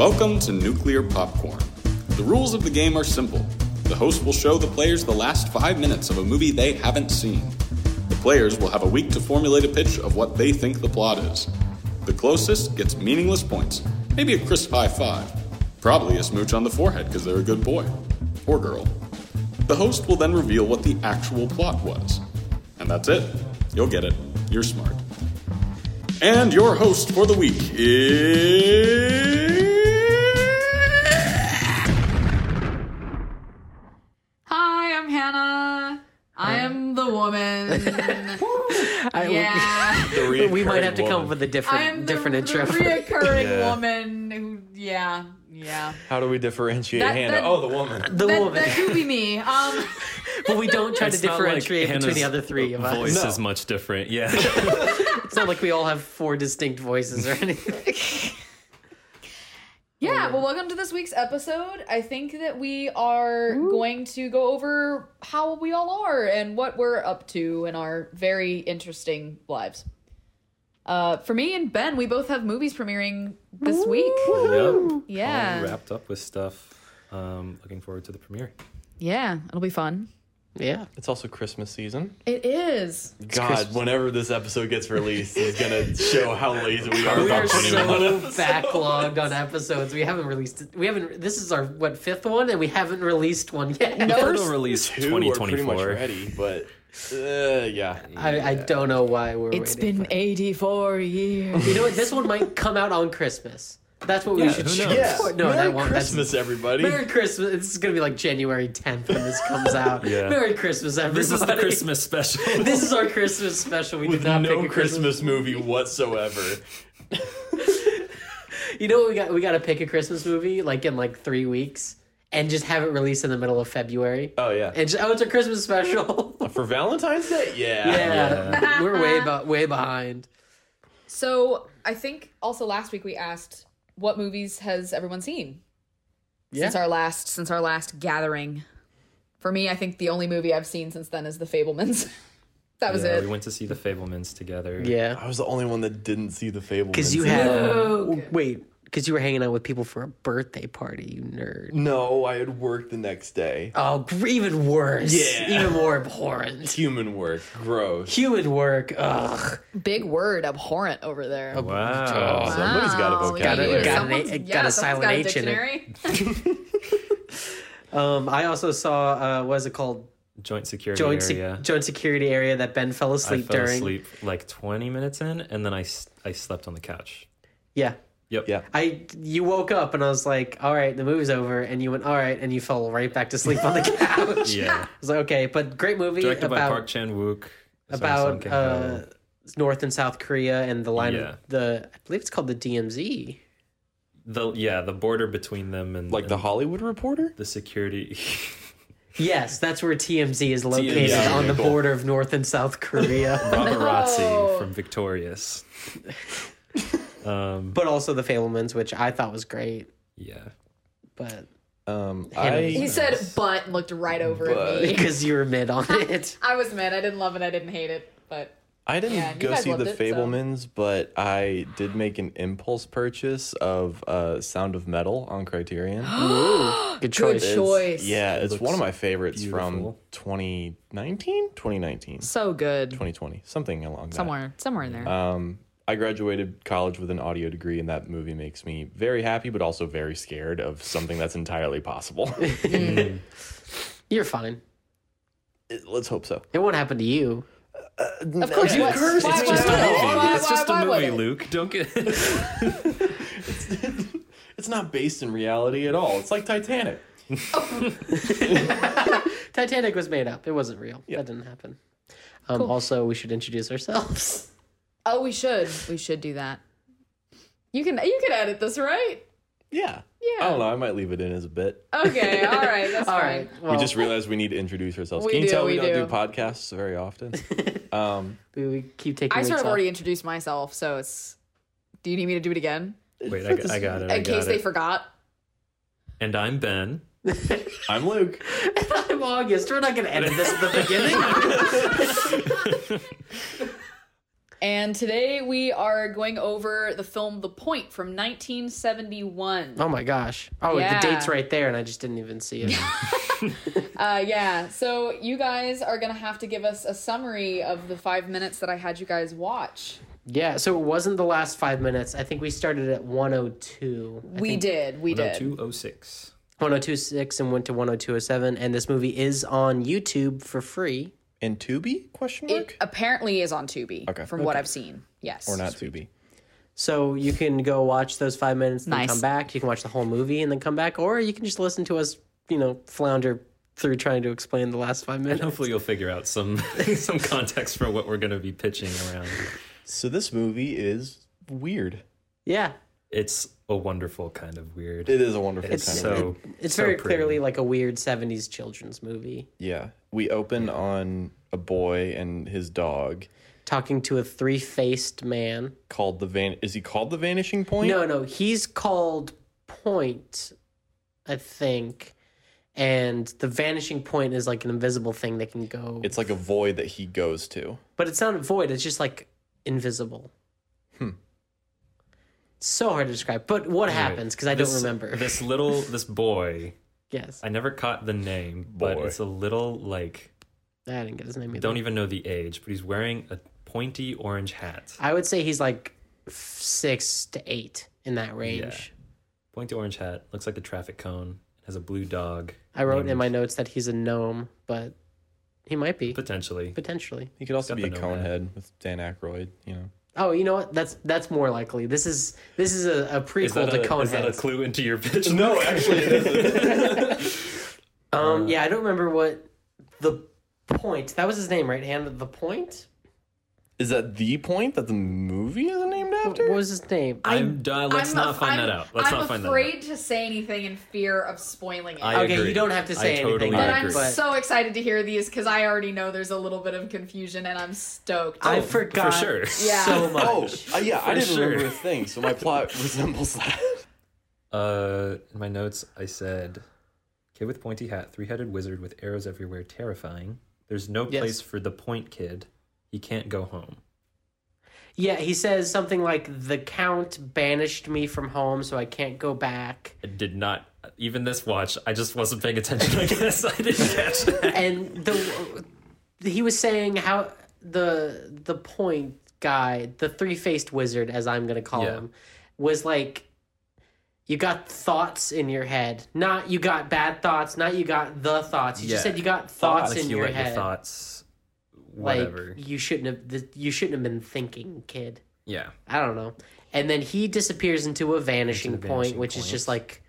Welcome to Nuclear Popcorn. The rules of the game are simple. The host will show the players the last five minutes of a movie they haven't seen. The players will have a week to formulate a pitch of what they think the plot is. The closest gets meaningless points, maybe a crisp high five. Probably a smooch on the forehead because they're a good boy. Or girl. The host will then reveal what the actual plot was. And that's it. You'll get it. You're smart. And your host for the week is. Have to come up with a different am the, different intro. the reoccurring Yeah. woman who, yeah, yeah. How do we differentiate That- Hannah? that- oh, the woman. the that, woman, that could be me. Um, but we don't try It's to not like differentiate between the other three of us. Voice No. is much different. Yeah. It's not like we all have four distinct voices or anything. yeah, well, welcome to this week's episode. I think that we are going to go over how we all are and what we're up to in our very interesting lives. Uh, for me and Ben, we both have movies premiering this week. yep. Yeah. All wrapped up with stuff. Um, looking forward to the premiere. Yeah, it'll be fun. yeah, It's also Christmas season. It is. God, whenever this episode gets released, he's gonna show how lazy we are we are putting one so up. backlogged on episodes. We haven't released. We haven't. This is our what fifth one, and we haven't released one yet. No. It'll release Two are pretty much 2024. ready, but uh, yeah. I, I don't know why we're. It's been for- 84 years. You know what? This one might come out on Christmas. That's what we Yeah, should who shoot knows? Yeah. No, Merry that won't. Christmas, That's, everybody. Merry Christmas. This is gonna be like January 10th when this comes out. Yeah. Merry Christmas, everybody. This is the Christmas special. This is our Christmas special. We With did not no pick a Christmas movie whatsoever. You know what we got? We got to pick a Christmas movie like in like three weeks, and just have it released in the middle of February. Oh yeah. And just, oh, it's a Christmas special. For Valentine's Day? Yeah. yeah, we're way be- way behind. So I think also last week we asked what movies has everyone seen since our last since our last gathering. For me, I think the only movie I've seen since then is The Fabelmans. that was yeah, it. we went to see the Fabelmans together. Yeah, I was the only one that didn't see the Fable. because you had No. Oh, wait, because you were hanging out with people for a birthday party. You nerd. No, I had work the next day. Oh, even worse. Yeah. even more abhorrent. Human work. Gross. Human work. Ugh. Big word, abhorrent over there. Wow. Somebody's got a Wow, look at vocabulary. you. Got an- Someone's- got yeah, a silent got a H in it. Um, I also saw uh, what is it called? Joint security Joint se- area. joint security area that Ben fell I asleep fell during. asleep like 20 minutes in, and then I I slept on the couch. Yeah. Yep. Yeah. I you woke up and I was like, all right, the movie's over, and you went, all right, and you fell right back to sleep on the couch. Yeah. I was like, okay, but great movie Directed by Park Chan Wook. about uh, North and South Korea and the line Yeah. of the I believe it's called the DMZ. the yeah the border between them and Like the Hollywood Reporter? the security. Yes, that's where TMZ is located Yeah, on the border of North and South Korea, Paparazzi No. from Victorious. Um, but also the Fabelmans, which I thought was great. yeah. But Um, I He said, but and looked right over But. at me. because you were mid on it. I was mid. I didn't love it. I didn't hate it. But I didn't Yeah, go see the it, so- Fabelmans, but I did make an impulse purchase of uh, Sound of Metal on Criterion. Good good choice. It's- choice. Yeah, it's looks one of my favorites from beautiful. 2019, 2019, So good. 2020, something along that. Somewhere, somewhere in there. Um, I graduated college with an audio degree, and that movie makes me very happy, but also very scared of something that's entirely possible. You're fine. Let's hope so. It won't happen to you. of course, you what- cursed. why- It's why just a movie. Why- it's just a movie. Luke. Don't get. It's not based in reality at all. It's like Titanic. Titanic was made up. It wasn't real. That didn't happen. Um, Also, we should introduce ourselves. Oh, we should. We should do that. You can you can edit this, right? Yeah. Yeah. I don't know. I might leave it in as a bit. Okay. All right. That's All fine. right. Well, we just realized we need to introduce ourselves. We Can you do, tell we, we don't do. do podcasts very often? um, we, we keep taking. I sort of off. already introduced myself, so it's. Do you need me to do it again Wait, I, got- I got it. I in got case they it. forgot? and I'm Ben. I'm Luke. I'm August. We're not going to edit this at the beginning. And today we are going over the film The Point from 1971. Oh my gosh. Oh, Yeah. the date's right there, and I just didn't even see it. Uh, yeah, so you guys are going to have to give us a summary of the five minutes that I had you guys watch. yeah, so it wasn't the last five minutes. I think we started at 102. I We think did, we did. 206. 1026 and went to 10207, and this movie is on YouTube for free. And Tubi? Question mark. It mark? apparently is on Tubi, Okay. from what I've seen. Yes. or not Tubi? So you can go watch those five minutes and then Nice. come back. You can watch the whole movie and then come back, or you can just listen to us, you know, flounder through trying to explain the last five minutes. Hopefully, you'll figure out some some context for what we're going to be pitching around. So this movie is weird. Yeah, It's a wonderful kind of weird. It is a wonderful It's kind so of it's so very pretty. clearly like a weird '70s children's movie. Yeah. We open on a boy and his dog Talking to a three-faced man. called the van is he called the vanishing point? No, no, he's called Point, I think. And the vanishing point is like an invisible thing that can go. It's like a void that he goes to. but it's not a void. It's just like invisible. Hmm. So hard to describe. But what happens? Because I don't remember. This little this boy. yes, I never caught the name, but Boy. it's a little like I didn't get his name either. don't even know the age, but he's wearing a pointy orange hat. I would say he's like f- six to eight in that range. Pointy orange hat looks like a traffic cone. Has a blue dog. I wrote in my notes that he's a gnome, but he might be potentially. potentially. He could also Got be a the nomad. conehead with Dan Aykroyd, you know. Oh, you know what? That's that's more likely. This is this is a, a prequel Is that, to a, is that a clue into your pitch? No, actually it isn't. Um, yeah, I don't remember what the point. That was his name, right? Hand the point. Is that the point that the movie is named after? What was his name? I'm done. Let's I'm not af- find I'm- that out. Let's I'm not find that afraid out. to say anything in fear of spoiling it. I Okay, you don't have to say I anything, totally but but- I'm agree. so excited to hear these because I already know there's a little bit of confusion and I'm stoked. I Oh, forgot for sure. Yeah. so much. Oh, uh, yeah, I For didn't sure. remember a thing, so my plot resembles that. Uh, in my notes, I said, "Kid with pointy hat, three-headed wizard with arrows everywhere, terrifying. There's no Yes. place for the point kid. He can't go home. Yeah, he says something like the count banished me from home, so I can't go back. I did not even this watch. I just wasn't paying attention. I guess I didn't catch that. And the he was saying how the the point guy, the three faced wizard, as I'm gonna call Yeah. him, was like you got thoughts in your head. Not you got bad thoughts, not you got the thoughts. You just said you got thoughts in you your head. your thoughts, like you shouldn't have you shouldn't have been thinking, kid. yeah, I don't know. And then he disappears into a vanishing Into point, vanishing which is just like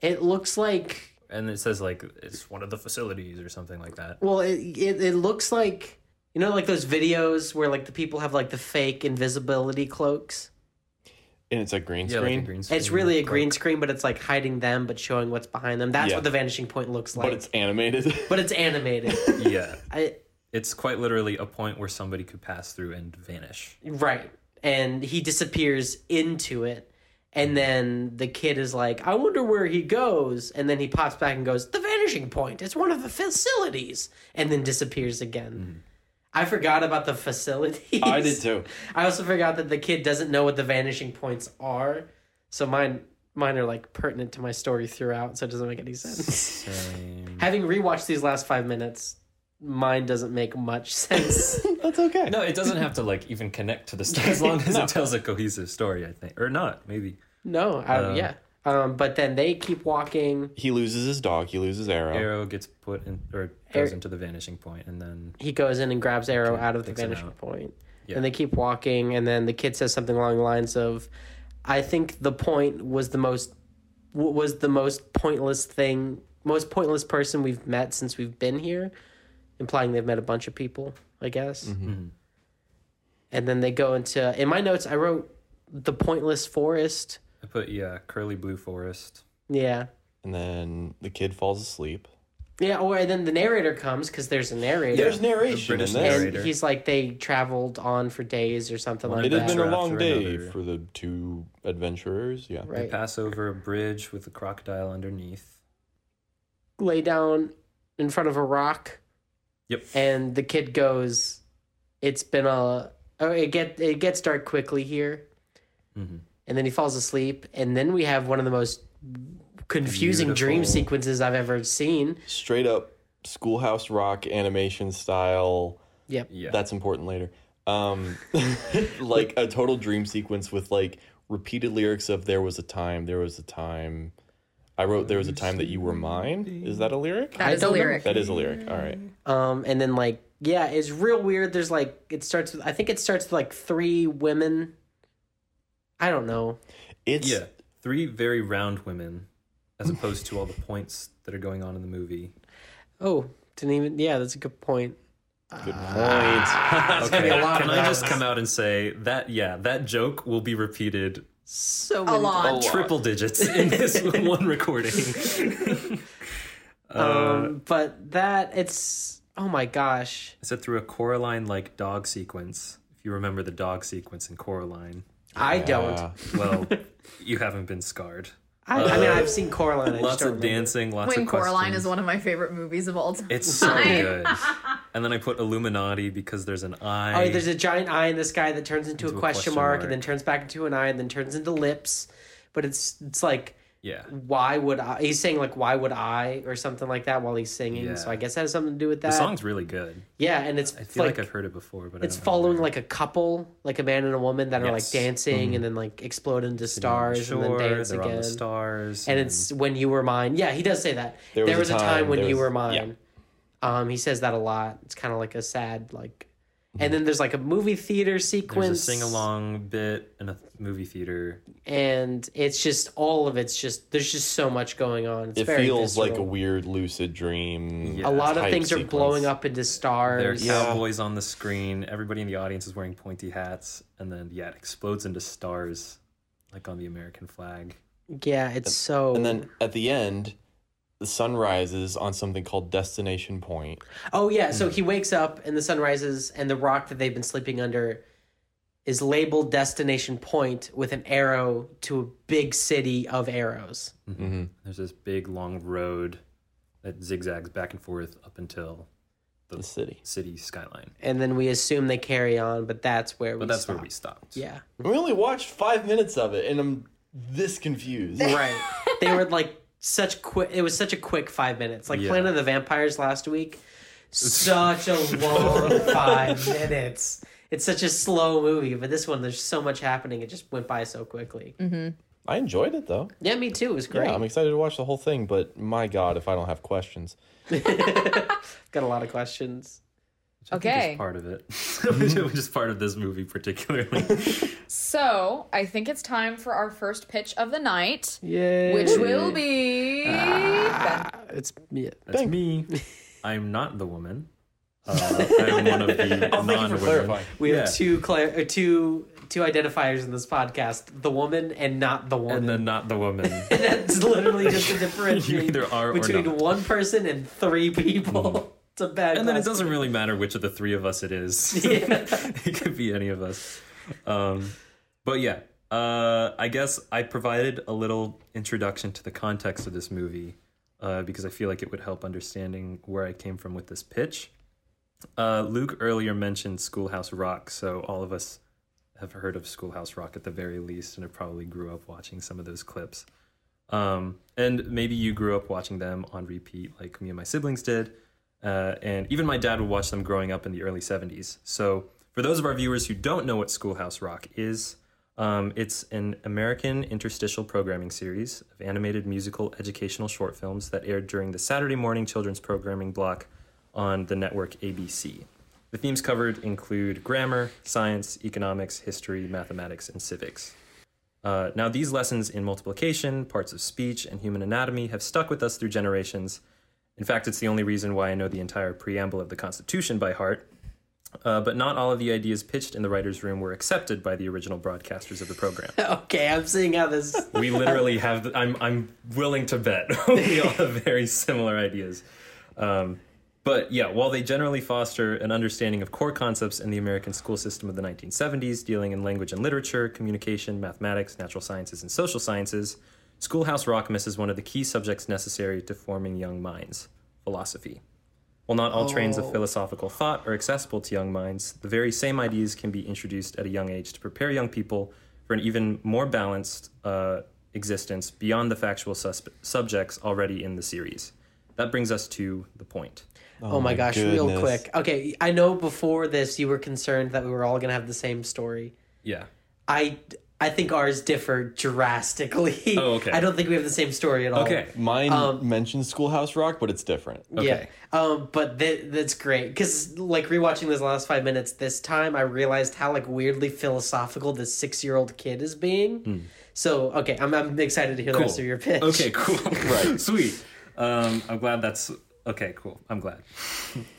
it looks like and it says like it's one of the facilities or something like that. well, it it, it looks like you know like those videos where like the people have like the fake invisibility cloaks. And it's a green Yeah, like screen, a green screen. It's really a cloak. green screen, but it's like hiding them but showing what's behind them. That's Yeah. what the vanishing point looks like. but it's animated. but it's animated. Yeah, I, it's quite literally a point where somebody could pass through and vanish. Right. And he disappears into it. And then the kid is like, I wonder where he goes. And then he pops back and goes, The vanishing point. It's one of the facilities. And then disappears again. Mm-hmm. I forgot about the facilities. I did too. I also forgot that the kid doesn't know what the vanishing points are. So mine mine are like pertinent to my story throughout, so it doesn't make any sense. Same. Having rewatched these last five minutes, mine doesn't make much sense. That's okay. No, it doesn't have to like even connect to the story as long as it tells a cohesive story. I think, or not, maybe. no, I, Uh, yeah. Um, but then they keep walking. He loses his dog. He loses Arrow. Arrow gets put in or Arrow- goes into the vanishing point, and then He goes in and grabs Arrow out of the vanishing point. Yeah. And they keep walking, and then the kid says something along the lines of, "I think the point was the most w- was the most pointless thing, most pointless person we've met since we've been here," implying they've met a bunch of people, I guess. Mm-hmm. And then they go into in my notes. I wrote the pointless forest. I put yeah, curly blue forest. Yeah, And then the kid falls asleep. yeah. Or then the narrator comes because there's a narrator. There's narration in British and narrator. he's like they traveled on for days or something One like that. It that. had been a long day another. for the two adventurers. Yeah. They pass over a bridge with a crocodile underneath. lay down in front of a rock Yep. and the kid goes it's been a Oh, it get it gets dark quickly here, Mm-hmm. and then he falls asleep, and then we have one of the most confusing dream sequences I've ever seen. Straight up Schoolhouse Rock animation style. Yep. Yeah. That's important later. Um, like a total dream sequence with like repeated lyrics of "There was a time, there was a time." I wrote "There was a time that you were mine." Is that a lyric? That is a don't know. lyric. That is a lyric. All right. Um, and then like yeah, it's real weird. There's like it starts with I think it starts with like three women. I don't know. It's yeah. Three very round women, as opposed to all the points that are going on in the movie. Oh, didn't even. Yeah, that's a good point. good point. Okay. a lot Can of I just come out and say that? Yeah, that joke will be repeated So A many lot. triple digits in this one recording. Um, but that it's oh my gosh. I said through a Coraline like dog sequence. If you remember the dog sequence in Coraline, I don't. Well, you haven't been scarred. I, I mean, I've seen Coraline. I just Lots don't of remember. dancing, lots When of Coraline questions. is one of my favorite movies of all time. It's so good. And then I put Illuminati because there's an eye. Oh, there's a giant eye in the sky that turns into, Into a, a question, question mark, mark. and then turns back into an eye, and then turns into lips. But it's it's like yeah. why would I? He's saying like why would I or something like that while he's singing. Yeah. So I guess that has something to do with that. The song's really good. yeah, and it's I feel like, like, I've heard it before, but I it's don't following where. like a couple, like a man and a woman that are like Yes. Mm-hmm. dancing and then like explode into Sitting on the stars and then dance they're on again. the stars, and it's when you were mine. Yeah, he does say that. There was, a time, when there you were mine. Um, he says that a lot. It's kind of like a sad like. And then there's like a movie theater sequence. there's a sing along bit in a movie theater. and it's just all of it's just there's just so much going on. It's It very feels like a weird lucid dream. Yeah. A lot of type things are blowing up into stars. There's stars. Yeah. cowboys on the screen. Everybody in the audience is wearing pointy hats, and then yeah, it explodes into stars, like on the American flag. Yeah, it's so. And then at the end, the sun rises on something called Destination Point. oh yeah, so Hmm. he wakes up and the sun rises, and the rock that they've been sleeping under is labeled Destination Point with an arrow to a big city of arrows. Mm-hmm. There's this big long road that zigzags back and forth up until The city. city skyline. And then we assume they carry on, but that's where we. But that's stop. where we stopped. Yeah. We only watched five minutes of it, and I'm this confused. Right. they were like such quick. It was such a quick five minutes. Like Yeah. Planet of the Vampires last week. Such a long five minutes. It's such a slow movie, but this one there's so much happening. It just went by so quickly. Mm-hmm. I enjoyed it though. Yeah, me too. It was great. Yeah, I'm excited to watch the whole thing, but my god, if I don't have questions. Got a lot of questions. Which I think Okay. is part of it. Which is part of this movie particularly. So I think it's time for our first pitch of the night, Yeah. which will be. Ah, it's yeah. That's me. I'm not the woman. Uh, I'm one of the Oh, thank you for non-women. clarifying. We Yeah. have two cla- uh, two two identifiers in this podcast: the woman and not the woman. and then not the woman. That's literally just a you differentiation either are between one person and three people. It's a bad. And then it doesn't really matter which of the three of us it is. Yeah. it could be any of us. Um, but yeah, uh, I guess I provided a little introduction to the context of this movie uh, because I feel like it would help understanding where I came from with this pitch. Uh, Luke earlier mentioned Schoolhouse Rock, so all of us have heard of Schoolhouse Rock at the very least, and have probably grew up watching some of those clips. Um, and maybe you grew up watching them on repeat, like me and my siblings did. Uh, and even my dad would watch them growing up in the early 70s. So, for those of our viewers who don't know what Schoolhouse Rock is, um, it's an American interstitial programming series of animated musical educational short films that aired during the Saturday morning children's programming block on the network ABC. The themes covered include grammar, science, economics, history, mathematics, and civics. Uh, now, these lessons in multiplication, parts of speech, and human anatomy have stuck with us through generations. In fact, it's the only reason why I know the entire preamble of the Constitution by heart. Uh, but not all of the ideas pitched in the writer's room were accepted by the original broadcasters of the program. Okay, I'm seeing how this. We literally have, I'm, I'm willing to bet we all have very similar ideas. Um, but yeah, while they generally foster an understanding of core concepts in the American school system of the 1970s, dealing in language and literature, communication, mathematics, natural sciences, and social sciences, Schoolhouse Rock misses one of the key subjects necessary to forming young minds philosophy. While not all trains Oh. of philosophical thought are accessible to young minds, the very same ideas can be introduced at a young age to prepare young people for an even more balanced uh, existence beyond the factual sus- subjects already in the series. That brings us to the point. Oh, my, my gosh, real quick. Okay, I know before this you were concerned that we were all gonna have the same story. Yeah. I I think ours differ drastically. Oh, okay. I don't think we have the same story at all. Okay. Mine Um, mentions Schoolhouse Rock, but it's different. Okay. Yeah. Um, but th- that's great because like rewatching this last five minutes this time, I realized how like weirdly philosophical this six year old kid is being. So okay, I'm I'm excited to hear the rest of your pitch. Okay, cool. Right. Sweet. Um, I'm glad that's okay. Cool. I'm glad.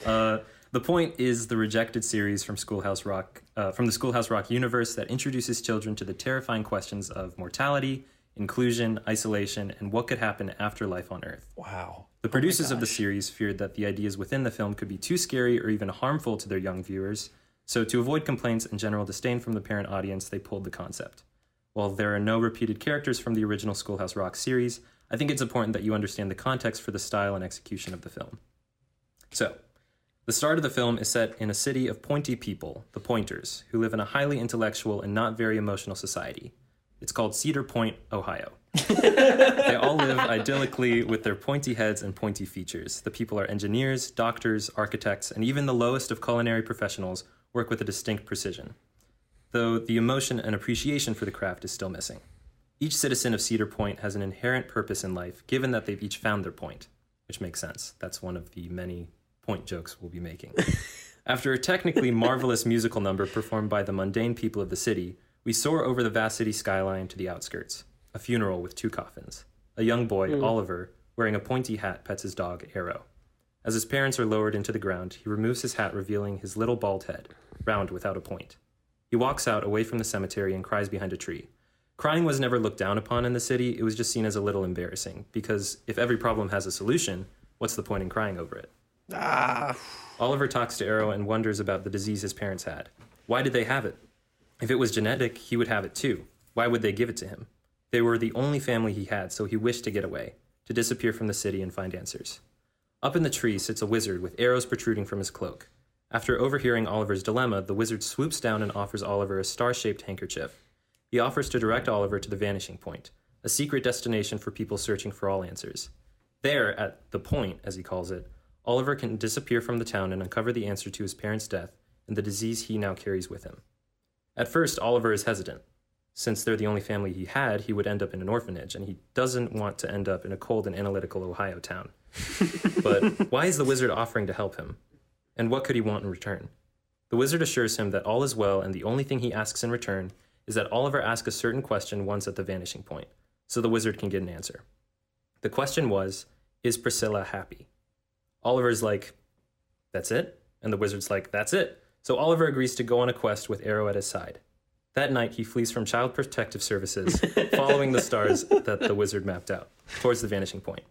Uh, the point is the rejected series from Schoolhouse Rock, uh, from the Schoolhouse Rock universe that introduces children to the terrifying questions of mortality, inclusion, isolation, and what could happen after life on Earth. Wow. The producers of the series feared that the ideas within the film could be too scary or even harmful to their young viewers, so to avoid complaints and general disdain from the parent audience, they pulled the concept. While there are no repeated characters from the original Schoolhouse Rock series, I think it's important that you understand the context for the style and execution of the film. So, the start of the film is set in a city of pointy people, the Pointers, who live in a highly intellectual and not very emotional society. It's called Cedar Point, Ohio. they all live idyllically with their pointy heads and pointy features. The people are engineers, doctors, architects, and even the lowest of culinary professionals work with a distinct precision. Though the emotion and appreciation for the craft is still missing. Each citizen of Cedar Point has an inherent purpose in life, given that they've each found their point, which makes sense. That's one of the many point jokes we'll be making. After a technically marvelous musical number performed by the mundane people of the city, we soar over the vast city skyline to the outskirts. A funeral with two coffins. A young boy, hmm. Oliver, wearing a pointy hat, pets his dog, Arrow. As his parents are lowered into the ground, he removes his hat, revealing his little bald head, round without a point. He walks out away from the cemetery and cries behind a tree. Crying was never looked down upon in the city, it was just seen as a little embarrassing, because if every problem has a solution, what's the point in crying over it? Ah, Oliver talks to Arrow and wonders about the disease his parents had. Why did they have it? If it was genetic, he would have it too. Why would they give it to him? They were the only family he had, so he wished to get away, to disappear from the city and find answers. Up in the tree sits a wizard with arrows protruding from his cloak. After overhearing Oliver's dilemma, the wizard swoops down and offers Oliver a star shaped handkerchief. He offers to direct Oliver to the vanishing point, a secret destination for people searching for all answers. There, at the point, as he calls it, Oliver can disappear from the town and uncover the answer to his parents' death and the disease he now carries with him. At first, Oliver is hesitant. Since they're the only family he had, he would end up in an orphanage, and he doesn't want to end up in a cold and analytical Ohio town. but why is the wizard offering to help him? And what could he want in return? The wizard assures him that all is well, and the only thing he asks in return is that Oliver ask a certain question once at the vanishing point, so the wizard can get an answer. The question was Is Priscilla happy? Oliver's like, That's it? And the wizard's like, That's it. So Oliver agrees to go on a quest with Arrow at his side. That night, he flees from Child Protective Services, following the stars that the wizard mapped out, towards the vanishing point.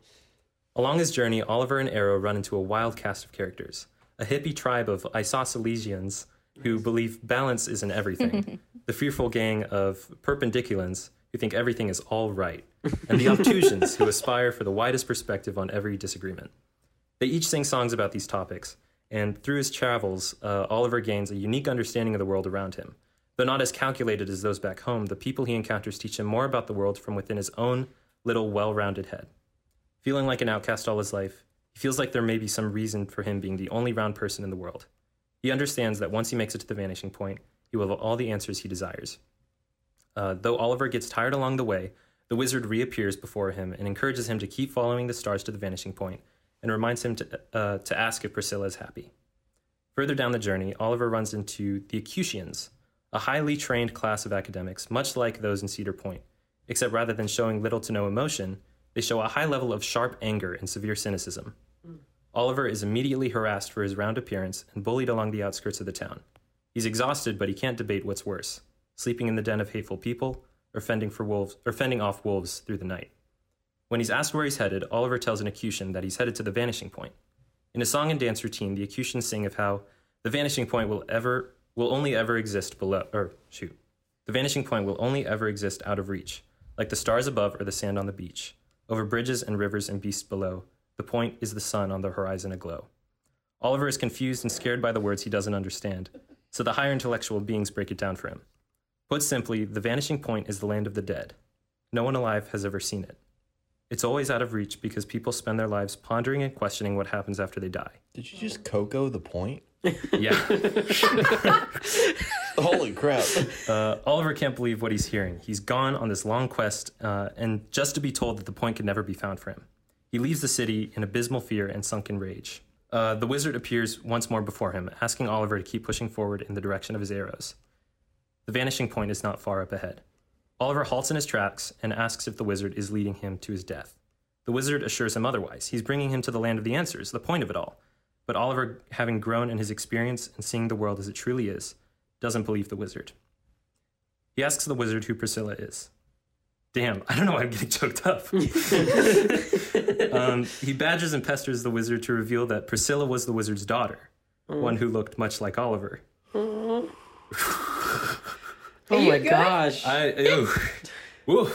Along his journey, Oliver and Arrow run into a wild cast of characters a hippie tribe of isoscelesians who believe balance is in everything, the fearful gang of perpendiculans who think everything is all right, and the obtusions who aspire for the widest perspective on every disagreement. They each sing songs about these topics, and through his travels, uh, Oliver gains a unique understanding of the world around him. Though not as calculated as those back home, the people he encounters teach him more about the world from within his own little, well rounded head. Feeling like an outcast all his life, he feels like there may be some reason for him being the only round person in the world. He understands that once he makes it to the vanishing point, he will have all the answers he desires. Uh, though Oliver gets tired along the way, the wizard reappears before him and encourages him to keep following the stars to the vanishing point, and reminds him to, uh, to ask if Priscilla is happy. Further down the journey, Oliver runs into the Acutians, a highly trained class of academics, much like those in Cedar Point, except rather than showing little to no emotion, they show a high level of sharp anger and severe cynicism. Oliver is immediately harassed for his round appearance and bullied along the outskirts of the town. He's exhausted, but he can't debate what's worse sleeping in the den of hateful people or fending, for wolves, or fending off wolves through the night. When he's asked where he's headed, Oliver tells an Acutian that he's headed to the vanishing point. In a song and dance routine, the Acutians sing of how the vanishing point will ever will only ever exist below or shoot. The vanishing point will only ever exist out of reach, like the stars above or the sand on the beach. Over bridges and rivers and beasts below, the point is the sun on the horizon aglow. Oliver is confused and scared by the words he doesn't understand, so the higher intellectual beings break it down for him. Put simply, the vanishing point is the land of the dead. No one alive has ever seen it. It's always out of reach because people spend their lives pondering and questioning what happens after they die. Did you just Coco the point? Yeah. Holy crap. Uh, Oliver can't believe what he's hearing. He's gone on this long quest, uh, and just to be told that the point can never be found for him. He leaves the city in abysmal fear and sunken rage. Uh, the wizard appears once more before him, asking Oliver to keep pushing forward in the direction of his arrows. The vanishing point is not far up ahead. Oliver halts in his tracks and asks if the wizard is leading him to his death. The wizard assures him otherwise. He's bringing him to the land of the answers, the point of it all. But Oliver, having grown in his experience and seeing the world as it truly is, doesn't believe the wizard. He asks the wizard who Priscilla is. Damn, I don't know why I'm getting choked up. um, he badgers and pesters the wizard to reveal that Priscilla was the wizard's daughter, one who looked much like Oliver. Oh you my good? gosh. I, ew. Woo.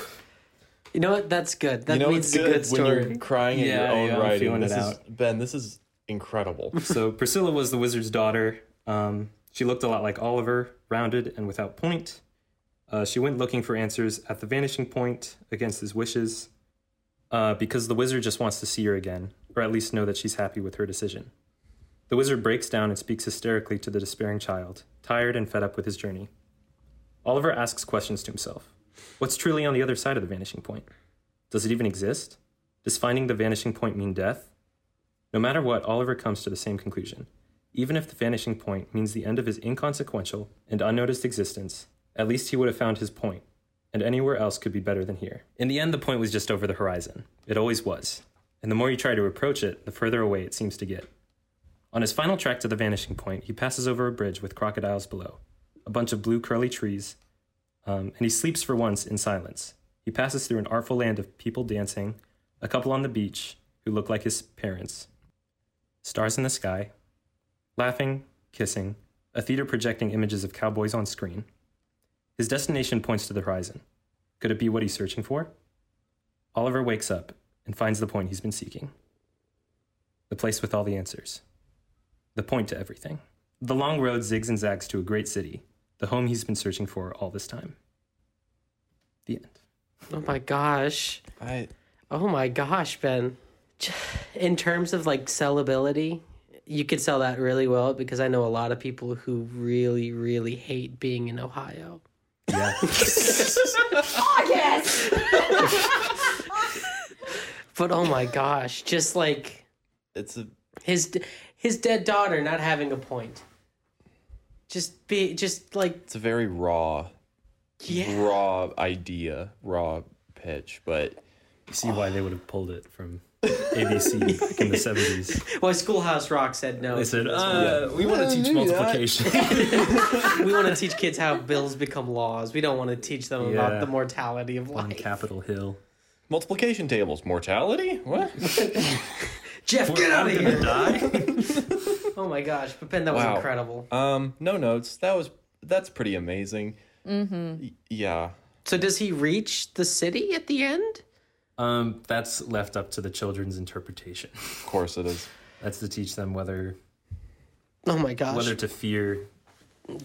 you know what? That's good. That you know means it's it's a good, good when story. you're crying at Yeah, your own yeah, I'm writing. feeling This it is out. Ben, this is incredible. So Priscilla was the wizard's daughter. Um, she looked a lot like Oliver, rounded and without point. Uh, she went looking for answers at the vanishing point against his wishes, uh, because the wizard just wants to see her again, or at least know that she's happy with her decision. The wizard breaks down and speaks hysterically to the despairing child, tired and fed up with his journey. Oliver asks questions to himself. What's truly on the other side of the vanishing point? Does it even exist? Does finding the vanishing point mean death? No matter what, Oliver comes to the same conclusion. Even if the vanishing point means the end of his inconsequential and unnoticed existence, at least he would have found his point, and anywhere else could be better than here. In the end, the point was just over the horizon. It always was. And the more you try to approach it, the further away it seems to get. On his final trek to the vanishing point, he passes over a bridge with crocodiles below, a bunch of blue curly trees, um, and he sleeps for once in silence. He passes through an artful land of people dancing, a couple on the beach who look like his parents, stars in the sky, laughing, kissing, a theater projecting images of cowboys on screen. His destination points to the horizon. Could it be what he's searching for? Oliver wakes up and finds the point he's been seeking. The place with all the answers. The point to everything. The long road zigs and zags to a great city, the home he's been searching for all this time. The end. Oh my gosh. I Oh my gosh, Ben. In terms of like sellability, you could sell that really well because I know a lot of people who really, really hate being in Ohio. Yeah. Oh, yes! But oh my gosh, just like it's a his his dead daughter not having a point. Just be just like it's a very raw yeah. raw idea, raw pitch, but You see why they would have pulled it from ABC back in the 70s. Well, Schoolhouse Rock said no. They said, uh, we want to teach multiplication. we want to teach kids how bills become laws. We don't want to teach them Yeah. about the mortality of life." on. Capitol Hill. multiplication tables, mortality? What? Jeff, get out of I'm here! die. Oh my gosh, but Ben, that was incredible. Um, no notes. That was that's pretty amazing. Mm-hmm. Yeah. So does he reach the city at the end? Um, that's left up to the children's interpretation. Of course it is. That's to teach them whether Oh my gosh, whether to fear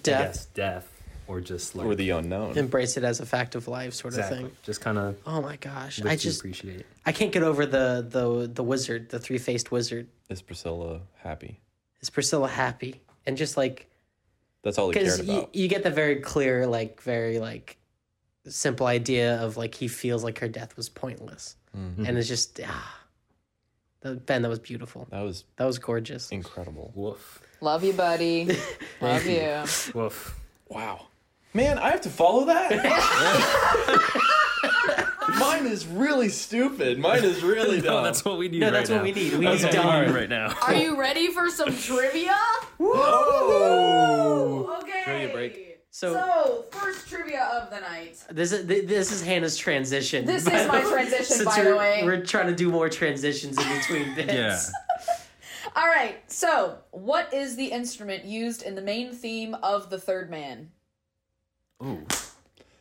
death, guess, death or just like Or the unknown. embrace it as a fact of life, sort of thing. just kind of Oh my gosh, live I to just appreciate. I can't get over the the the wizard, the three faced wizard. Is Priscilla happy? Is Priscilla happy? And just like That's all he cared because you, you get the very clear, like very like simple idea of like he feels like her death was pointless, Mm-hmm. and it's just ah, that, Ben, that was beautiful. That was That was gorgeous. incredible. Woof, Love you, buddy. Love you. woof. Wow. Man, I have to follow that? Mine is really stupid. Mine is really dumb. No, that's what we need. No, right that's what we need. We That's need what dumb. need right now. Are you ready for some trivia? Oh! Okay. Trivia break. So- so first trivia of the night. This is this is Hannah's transition. This is my transition, Since by we're, the way. We're trying to do more transitions in between bits. Yeah. All right. So, what is the instrument used in the main theme of The Third Man? Ooh.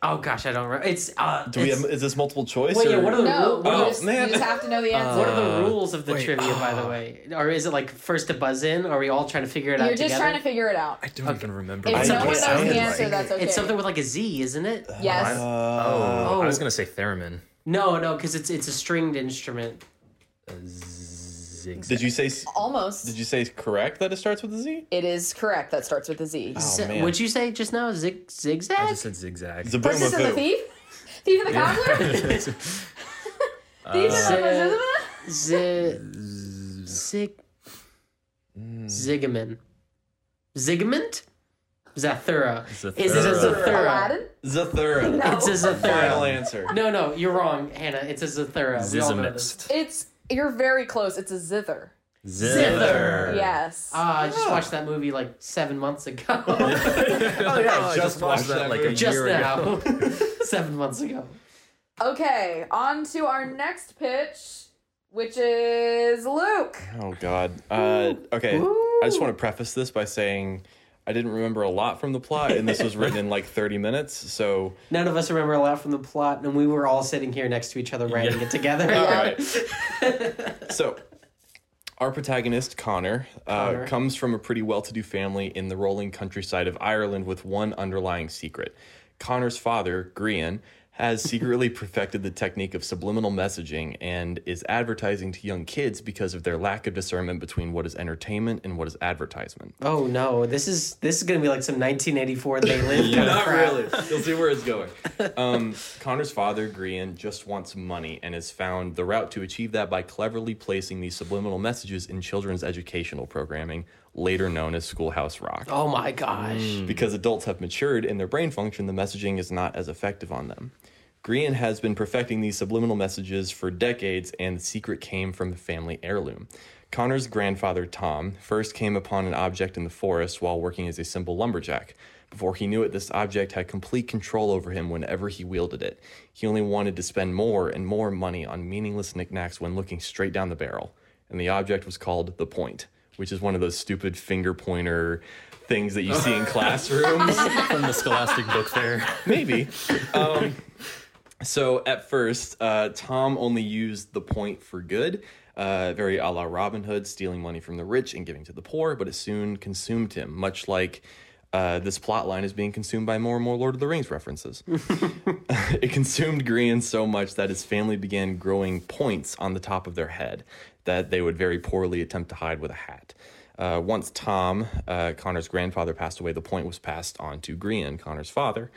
Oh gosh, I don't remember. It's uh. Do we have? Is this multiple choice? Wait, yeah, what are the No, ru- you, just, man. you just have to know the answer. what are the Uh, rules of the wait, trivia, by the way? Or is it like first to buzz in? Or are we all trying to figure it out You're just together? trying to figure it out. I don't even remember. If no one knows the like. answer, that's okay. It's something with like a Z, isn't it? Yes. Oh, Oh. I was gonna say theremin. No, no, because it's it's a stringed instrument. Zigzag. Did you say? Almost. Did you say correct that it starts with a Z? It is correct. That starts with a Z. Oh, Z- man. Would you say just now zig zigzag? I just said zigzag. Princess and the Thief? Thief and the Cobbler? Thief and the uh, Z- zig zigamin zigament zathura. Zathura. Is it a zathura? Aladdin? Zathura. It's a Final answer. No, no, you're wrong, Hannah. It's a zathura. We all know this. Zizamist. It's you're very close. It's a zither. Zither. Yes. Ah, I just watched that movie like seven months ago. Oh yeah, I just watched that like a movie. just year ago. now. seven months ago. Okay, on to our next pitch, which is Luke. Oh God. Uh, okay. I just want to preface this by saying I didn't remember a lot from the plot, and this was written in like 30 minutes. So None of us remember a lot from the plot, and we were all sitting here next to each other writing Yeah. it together. all right. so our protagonist Connor, uh, Connor. comes from a pretty well-to-do family in the rolling countryside of Ireland with one underlying secret. Connor's father, Grian, has secretly perfected the technique of subliminal messaging and is advertising to young kids because of their lack of discernment between what is entertainment and what is advertisement. Oh no, this is this is gonna be like some 1984 They Live kind of crap. You'll see where it's going. Um, Connor's father, Grian, just wants money and has found the route to achieve that by cleverly placing these subliminal messages in children's educational programming, later known as Schoolhouse Rock. Oh my gosh. Because adults have matured in their brain function, the messaging is not as effective on them. Grian has been perfecting these subliminal messages for decades, and the secret came from the family heirloom. Connor's grandfather, Tom, first came upon an object in the forest while working as a simple lumberjack. Before he knew it, this object had complete control over him whenever he wielded it. He only wanted to spend more and more money on meaningless knickknacks when looking straight down the barrel. And the object was called the point, which is one of those stupid finger pointer things that you see in classrooms. from the Scholastic Book Fair. Maybe. Um, so at first, uh, Tom only used the point for good, uh, very a la Robin Hood, stealing money from the rich and giving to the poor, but it soon consumed him, much like uh, this plot line is being consumed by more and more Lord of the Rings references. it consumed Grian so much that his family began growing points on the top of their head that they would very poorly attempt to hide with a hat. Uh, once Tom, uh, Connor's grandfather, passed away, the point was passed on to Grian, Connor's father.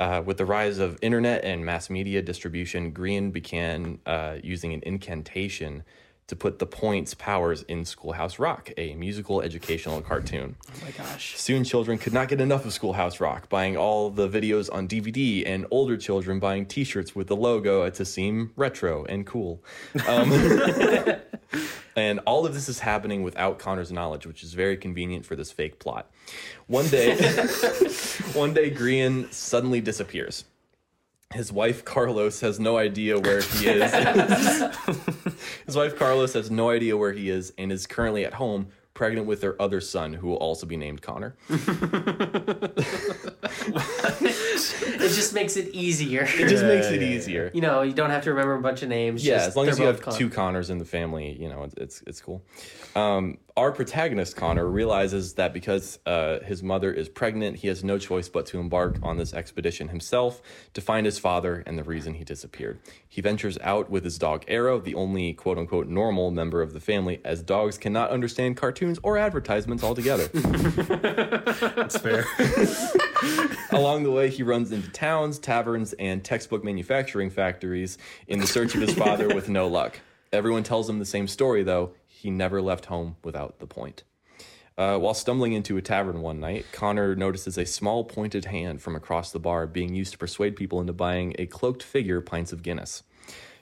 Uh, with the rise of internet and mass media distribution, Grian began uh, using an incantation to put the point's powers in Schoolhouse Rock, a musical educational cartoon. Oh my gosh. Soon, children could not get enough of Schoolhouse Rock, buying all the videos on DVD, and older children buying t shirts with the logo to seem retro and cool. Um, and all of this is happening without Connor's knowledge, which is very convenient for this fake plot. One day, one day, Grian suddenly disappears. His wife Carlos has no idea where he is. His wife Carlos has no idea where he is and is currently at home, pregnant with their other son, who will also be named Connor. It just makes it easier. It just makes it easier. You know, you don't have to remember a bunch of names. Yeah, just as long as you have Con- two Connors in the family, you know, it's it's, it's cool. Um, our protagonist Connor realizes that because uh, his mother is pregnant, he has no choice but to embark on this expedition himself to find his father and the reason he disappeared. He ventures out with his dog Arrow, the only quote unquote normal member of the family, as dogs cannot understand cartoons or advertisements altogether. That's fair. Along the way, he runs into towns, taverns, and textbook manufacturing factories in the search of his father with no luck. Everyone tells him the same story, though. He never left home without the point. Uh, while stumbling into a tavern one night, Connor notices a small pointed hand from across the bar being used to persuade people into buying a cloaked figure pints of Guinness.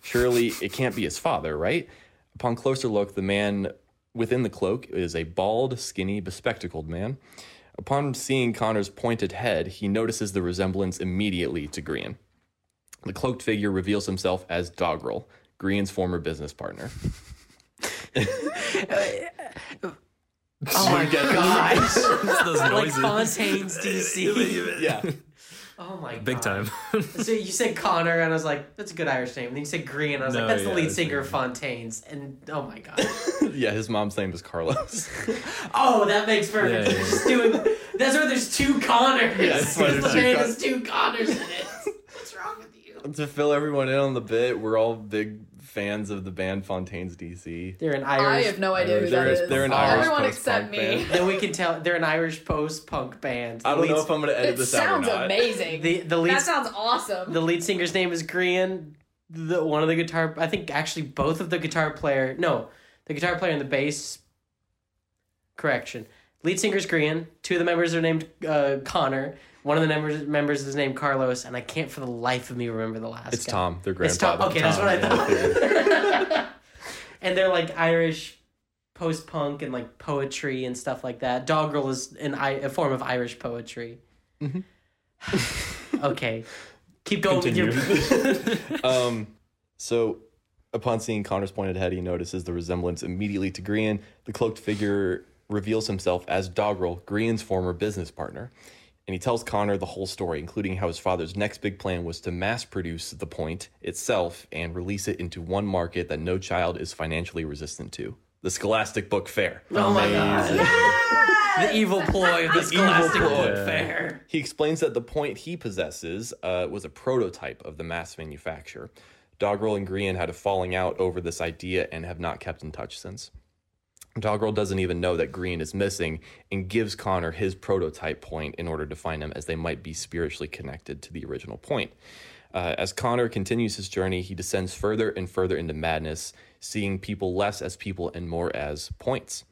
Surely it can't be his father, right? Upon closer look, the man within the cloak is a bald, skinny, bespectacled man. Upon seeing Connor's pointed head, he notices the resemblance immediately to Grian. The cloaked figure reveals himself as Dogrel, Grian's former business partner. Oh my gosh. Those like noises. Fontaines DC. yeah. Oh my god. Big time. So you said Connor, and I was like, "That's a good Irish name." And then you said Grian, and I was No, like, "That's the yeah, lead that's singer of Fontaines." And oh my god. yeah, his mom's name is Carlos. Oh, that makes perfect. Yeah, You're yeah. just doing. That's why there's two Connors. Yeah, that's why there's two Con- has two Connors in it. What's wrong with you? to fill everyone in on the bit, we're all big fans of the band Fontaines DC. They're an Irish. I have no idea who They're- that is. they're an Irish Everyone post-punk except me. band. Then we can tell they're an Irish post-punk band. I don't know if I'm gonna edit this out or sounds amazing. the the lead that sounds awesome. the lead singer's name is Grian. The one of the guitar, I think actually both of the guitar player, no, the guitar player and the bass. Correction, lead singer's Grian. Two of the members are named uh, Connor. One of the members members is named Carlos, and I can't for the life of me remember the last. It's guy. Tom, their grandfather. It's Tom. Okay, that's what I thought. and they're like Irish post punk and like poetry and stuff like that. Doggerel is an I- a form of Irish poetry. okay, keep going with your. um, so upon seeing Connor's pointed head, he notices the resemblance immediately to Grian. The cloaked figure reveals himself as Dogrel, Grian's former business partner. And he tells Connor the whole story, including how his father's next big plan was to mass produce the point itself and release it into one market that no child is financially resistant to the Scholastic Book Fair. Oh my god! the evil ploy of the Scholastic ploy. Book Fair. He explains that the point he possesses uh, was a prototype of the mass manufacture. Dogrel and Grian had a falling out over this idea and have not kept in touch since. Dogrel doesn't even know that Grian is missing and gives Connor his prototype point in order to find him, as they might be spiritually connected to the original point. Uh, as Connor continues his journey, he descends further and further into madness, seeing people less as people and more as points.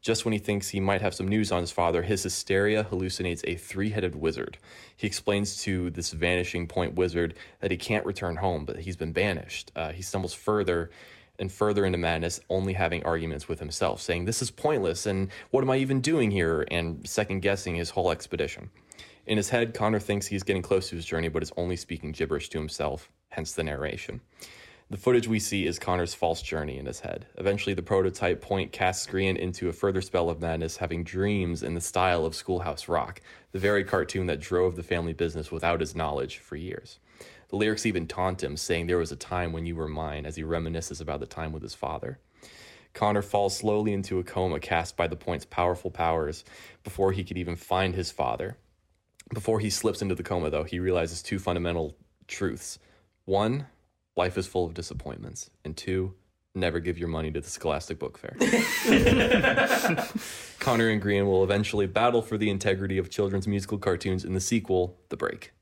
Just when he thinks he might have some news on his father, his hysteria hallucinates a three headed wizard. He explains to this vanishing point wizard that he can't return home, but he's been banished. Uh, he stumbles further and further into madness, only having arguments with himself, saying, This is pointless, and what am I even doing here? and second guessing his whole expedition. In his head, Connor thinks he's getting close to his journey, but is only speaking gibberish to himself, hence the narration. The footage we see is Connor's false journey in his head. Eventually, the prototype point casts Grian into a further spell of madness, having dreams in the style of Schoolhouse Rock, the very cartoon that drove the family business without his knowledge for years. The lyrics even taunt him, saying there was a time when you were mine, as he reminisces about the time with his father. Connor falls slowly into a coma cast by the point's powerful powers before he could even find his father. Before he slips into the coma, though, he realizes two fundamental truths. One, life is full of disappointments. And two, never give your money to the Scholastic Book Fair. Connor and Grian will eventually battle for the integrity of children's musical cartoons in the sequel, The Break.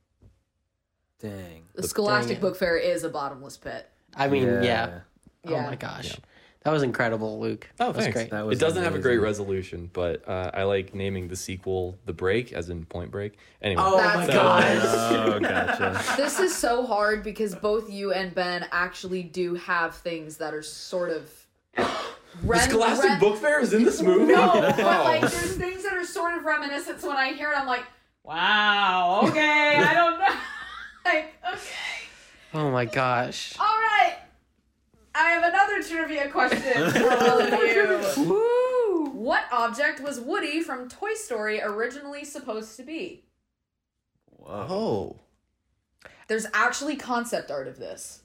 Dang. The Scholastic it. Book Fair is a bottomless pit. I mean, yeah. Oh Yeah. my gosh, that was incredible, Luke. Oh, that was thanks. great. That was it doesn't have a great amazing. resolution, but uh, I like naming the sequel The Break, as in Point Break. Anyway, Oh That's my so gosh. Oh, gotcha. This is so hard because both you and Ben actually do have things that are sort of. Ren- Ren- Book Fair is in this movie? No, but like there's things that are sort of reminiscent. So when I hear it, I'm like, wow, okay, I don't know. Like, okay. Oh my gosh. All right. I have another trivia question for all of you. Woo! What object was Woody from Toy Story originally supposed to be? Whoa. Oh. There's actually concept art of this,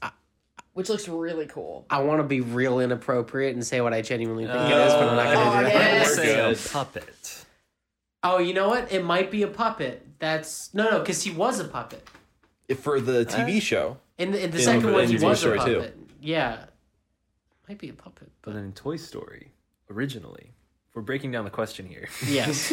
which looks really cool. I want to be real inappropriate and say what I genuinely think it is, but I'm not Oh, gonna do that. yeah. Say a puppet. Oh, you know what? It might be a puppet. That's no, no, because he was a puppet. If for the uh, TV show. In the, in the In- second one, in he Toy was a Story two. puppet. Yeah, might be a puppet, But but then in Toy Story, originally, if we're breaking down the question here. yes.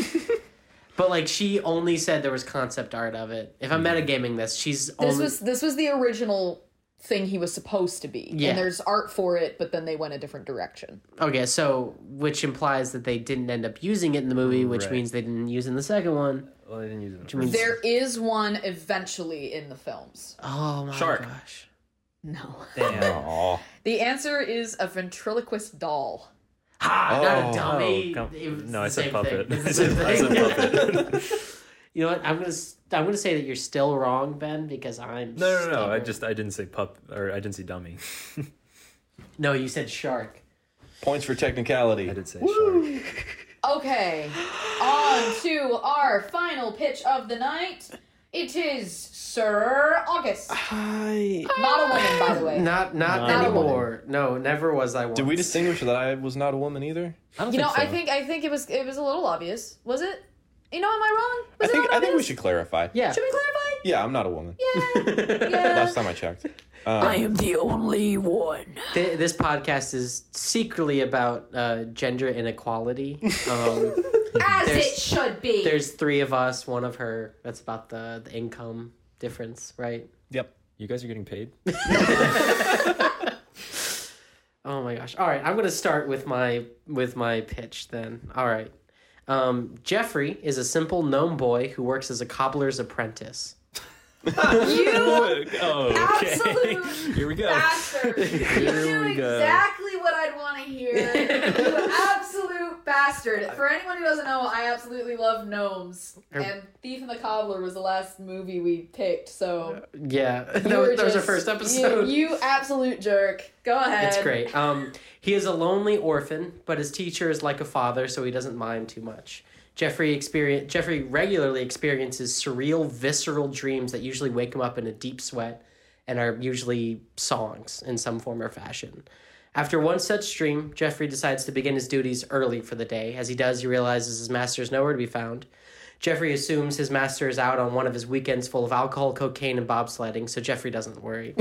but like, she only said there was concept art of it. If I'm metagaming this, she's This only. was this was the original thing he was supposed to be, Yeah. and there's art for it, but then they went a different direction. Okay, so which implies that they didn't end up using it in the movie, which Right. means they didn't use it in the second one. Well, I didn't use it. in the means- There is one eventually in the films. Oh my Shark. gosh. No. Damn. The answer is a ventriloquist doll. Ha! Not Oh. a dummy. Oh, come- It was no, the I said puppet. It's the said, same I said thing. puppet. You know what? I'm gonna s- I'm gonna say that you're still wrong, Ben, because I'm. No, no, no. I just I didn't say pup or I didn't say dummy. no. You said shark. Points for technicality. I did say shark. Okay, on to our final pitch of the night. It is Sir August. Hi. Not a woman, by the way. Not not Not a anymore. No, never was I. Once. Did we distinguish that I was not a woman either? I don't You know, so. I think I think it was it was a little obvious. Was it? You know, am I wrong? I Was it think I think we should clarify. Yeah. Should we clarify? Yeah, I'm not a woman. Yeah. yeah. Last time I checked. Um, am the only one. Th- this podcast is secretly about uh, gender inequality. Um, As There's- it should be. there's three of us, one of her. That's about the, the income difference, right? Yep. you guys are getting paid. Oh my gosh! All right, I'm gonna start with my with my pitch then. All right, um, Jeffrey is a simple gnome boy who works as a cobbler's apprentice. you oh, okay. absolute Here we go. bastard. You Here knew we go. exactly what I'd want to hear. you absolute bastard. For anyone who doesn't know, I absolutely love gnomes. And Thief and the Cobbler was the last movie we picked, so Yeah, that was, that was our first you- episode. You, absolute jerk. Go ahead. It's great. Um, he is a lonely orphan, but his teacher is like a father, so he doesn't mind too much. Jeffrey experience Jeffrey regularly experiences surreal, visceral dreams that usually wake him up in a deep sweat, and are usually songs in some form or fashion. After one such dream, Jeffrey decides to begin his duties early for the day. As he does, he realizes his master is nowhere to be found. Jeffrey assumes his master is out on one of his weekends full of alcohol, cocaine, and bobsledding, so Jeffrey doesn't worry.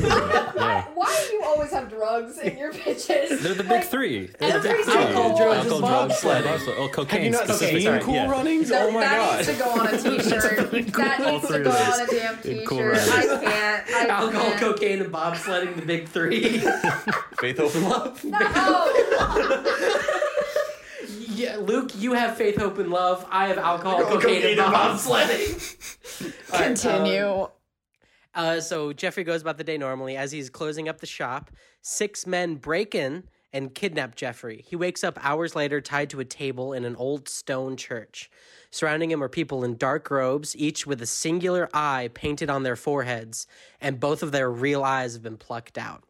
Why, why do you always have drugs in your pitches? They're the big Like, three. Every big single alcohol, one. drugs, Alcohol, and drugs, bobsledding. bobsled- Oh, cocaine. Have you not seen Sorry, Cool yeah. Runnings? That, oh my that god. needs to go on a t-shirt. that needs to go on a damn t-shirt. runnings. I can't. I Alcohol, can't. cocaine, and bobsledding, the big three. Faith, hope, and love. No. yeah, Luke, you have faith, hope, and love. I have alcohol, Alcohol, cocaine, cocaine, and and bobsledding. All right, Continue. um, Uh, so Jeffrey goes about the day normally. As he's closing up the shop, six men break in and kidnap Jeffrey. He wakes up hours later tied to a table in an old stone church. Surrounding him are people in dark robes, each with a singular eye painted on their foreheads, and both of their real eyes have been plucked out.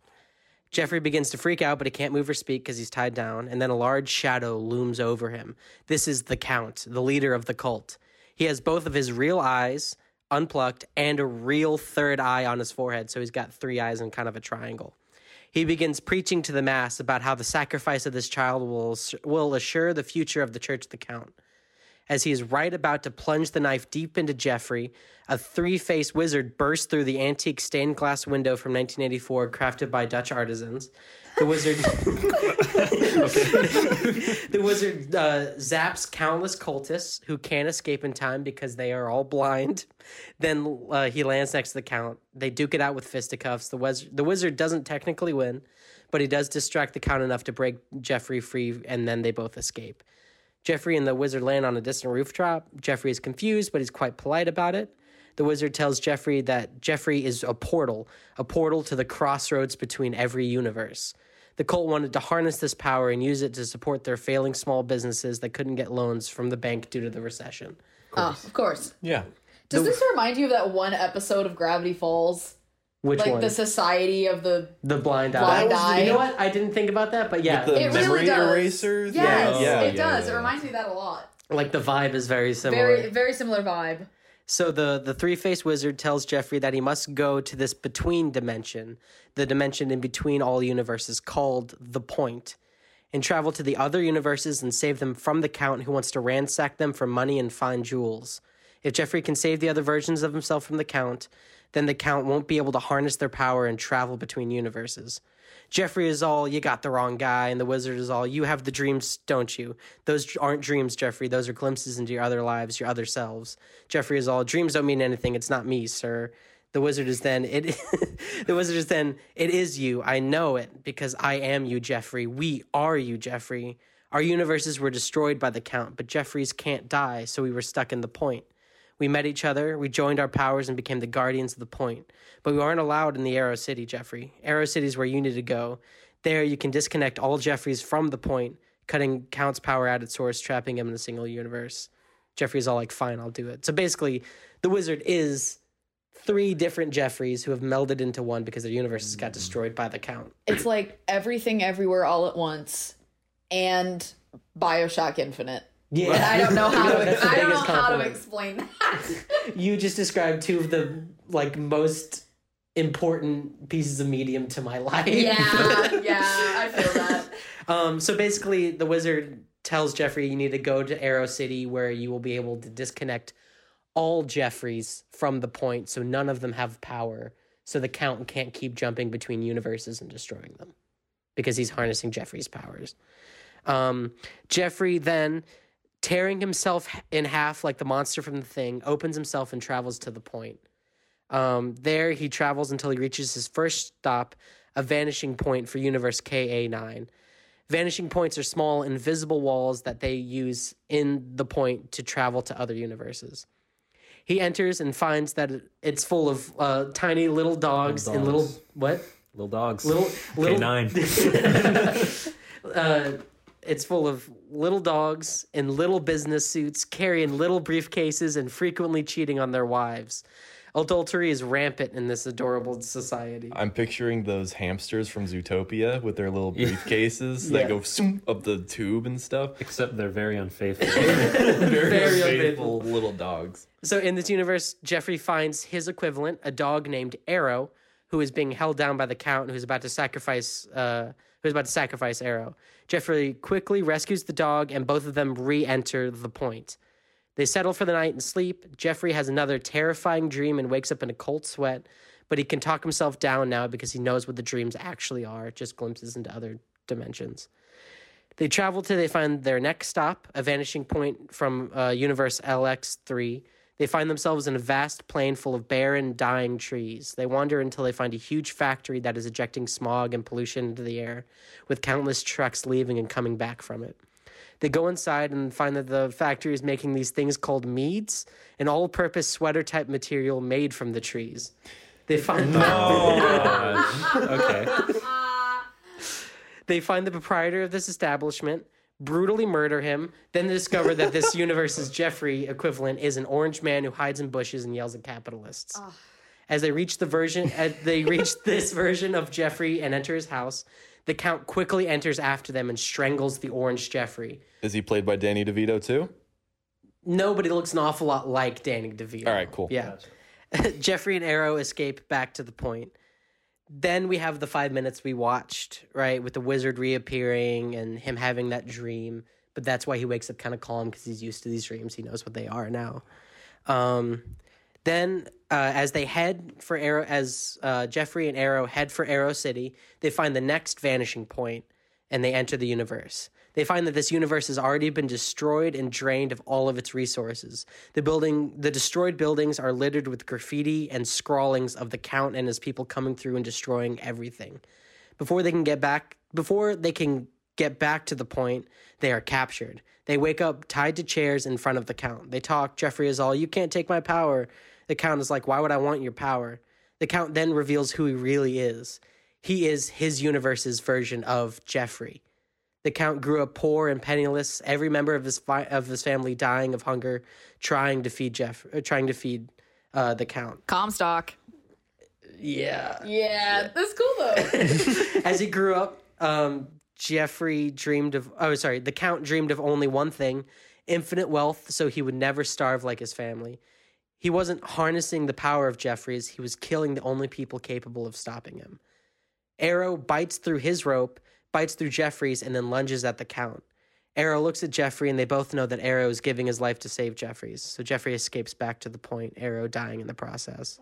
Jeffrey begins to freak out, but he can't move or speak because he's tied down, and then a large shadow looms over him. This is the Count, the leader of the cult. He has both of his real eyes unplucked and a real third eye on his forehead, so he's got three eyes in kind of a triangle. He begins preaching to the mass about how the sacrifice of this child will, will assure the future of the Church of the Count. As he is right about to plunge the knife deep into Jeffrey, a three faced wizard bursts through the antique stained glass window from 1984, crafted by Dutch artisans. The wizard, the wizard uh, zaps countless cultists who can't escape in time because they are all blind. Then uh, he lands next to the count. They duke it out with fisticuffs. The, wiz- the wizard doesn't technically win, but he does distract the count enough to break Jeffrey free, and then they both escape. Jeffrey and the wizard land on a distant rooftop. Jeffrey is confused, but he's quite polite about it. The wizard tells Jeffrey that Jeffrey is a portal, a portal to the crossroads between every universe. The cult wanted to harness this power and use it to support their failing small businesses that couldn't get loans from the bank due to the recession. Oh, of course. Yeah. Does this remind you of that one episode of Gravity Falls? Which Like one? the Society of the. the blind eye. Blind Eye. You know what? I didn't think about that, but yeah, The It memory really does. eraser. Yes, Yeah. it yeah, does. yeah, It reminds me of that a lot. like the vibe is very similar. Very, very similar vibe. So the the three faced wizard tells Jeffrey that he must go to this between dimension, the dimension in between all universes called the Point, and travel to the other universes and save them from the Count who wants to ransack them for money and find jewels. If Jeffrey can save the other versions of himself from the Count, then the Count won't be able to harness their power and travel between universes. Jeffrey is all, you got the wrong guy, and the wizard is all, you have the dreams, don't you? Those aren't dreams, Jeffrey. Those are glimpses into your other lives, your other selves. Jeffrey is all, dreams don't mean anything. It's not me, sir. The wizard is then, it, the wizard is then, it is you. I know it because I am you, Jeffrey. We are you, Jeffrey. Our universes were destroyed by the Count, but Jeffrey's can't die, so we were stuck in the point. We met each other, we joined our powers and became the guardians of the point. But we aren't allowed in the Arrow City, Jeffrey. Arrow City is where you need to go. There, you can disconnect all Jeffreys from the point, cutting Count's power at its source, trapping him in a single universe. Jeffrey's all like, fine, I'll do it. So basically, the wizard is three different Jeffreys who have melded into one because their universes got mm. destroyed by the Count. It's like everything everywhere all at once and Bioshock Infinite. Yeah, I don't know how to. that's I don't know how to explain that. You just described two of the like most important pieces of medium to my life. yeah, yeah, I feel that. Um, so basically, the wizard tells Jeffrey you need to go to Arrow City where you will be able to disconnect all Jeffreys from the point so none of them have power. So the Count can't keep jumping between universes and destroying them because he's harnessing Jeffrey's powers. Um, Jeffrey then, tearing himself in half like the monster from the thing, opens himself and travels to the point. Um, there, he travels until he reaches his first stop, a vanishing point for Universe KA9. Vanishing points are small, invisible walls that they use in the point to travel to other universes. He enters and finds that it's full of uh, tiny little dogs, and little what? Little dogs. Little little K9. uh, it's full of little dogs in little business suits, carrying little briefcases and frequently cheating on their wives. Adultery is rampant in this adorable society. I'm picturing those hamsters from Zootopia with their little briefcases Yeah. that go zoom up the tube and stuff. Except they're very unfaithful. Very, Very unfaithful little dogs. So in this universe, Jeffrey finds his equivalent, a dog named Arrow, who is being held down by the Count, who's about to sacrifice, uh, who's about to sacrifice Arrow. Jeffrey quickly rescues the dog, and both of them re-enter the point. They settle for the night and sleep. Jeffrey has another terrifying dream and wakes up in a cold sweat, but he can talk himself down now because he knows what the dreams actually are, just glimpses into other dimensions. They travel till they find their next stop, a vanishing point from uh, Universe LX3. They find themselves in a vast plain full of barren, dying trees. They wander until they find a huge factory that is ejecting smog and pollution into the air, with countless trucks leaving and coming back from it. They go inside and find that the factory is making these things called thneeds, an all purpose sweater type material made from the trees. They find oh, no. okay. They find the proprietor of this establishment, brutally murder him, then discover that this universe's Jeffrey equivalent is an orange man who hides in bushes and yells at capitalists. As they reach the version, as they reach this version of Jeffrey and enter his house, the Count quickly enters after them and strangles the orange Jeffrey. Is he played by Danny DeVito too? Nobody looks an awful lot like Danny DeVito. All right, cool. Yeah. Jeffrey and Arrow escape back to the point. Then we have the five minutes we watched, right, with the wizard reappearing and him having that dream. But that's why he wakes up kind of calm because he's used to these dreams. He knows what they are now. Um, then, uh, as they head for Arrow, as uh, Jeffrey and Arrow head for Arrow City, they find the next vanishing point and they enter the universe. They find that this universe has already been destroyed and drained of all of its resources. The building, the destroyed buildings are littered with graffiti and scrawlings of the Count and his people coming through and destroying everything. Before they can get back, before they can get back to the point, they are captured. They wake up tied to chairs in front of the Count. They talk. Jeffrey is all, "You can't take my power." The Count is like, "Why would I want your power?" The Count then reveals who he really is. He is his universe's version of Jeffrey. The Count grew up poor and penniless. Every member of his fi- of his family dying of hunger, trying to feed Jeff, uh, trying to feed uh, the Count. Comstock. Yeah. Yeah, that's cool though. As he grew up, um, Jeffrey dreamed of. Oh, sorry. The Count dreamed of only one thing: infinite wealth, so he would never starve like his family. He wasn't harnessing the power of Jeffrey's. He was killing the only people capable of stopping him. Arrow bites through his rope, bites through Jeffrey's, and then lunges at the Count. Arrow looks at Jeffrey, and they both know that Arrow is giving his life to save Jeffrey's. So Jeffrey escapes back to the point, Arrow dying in the process.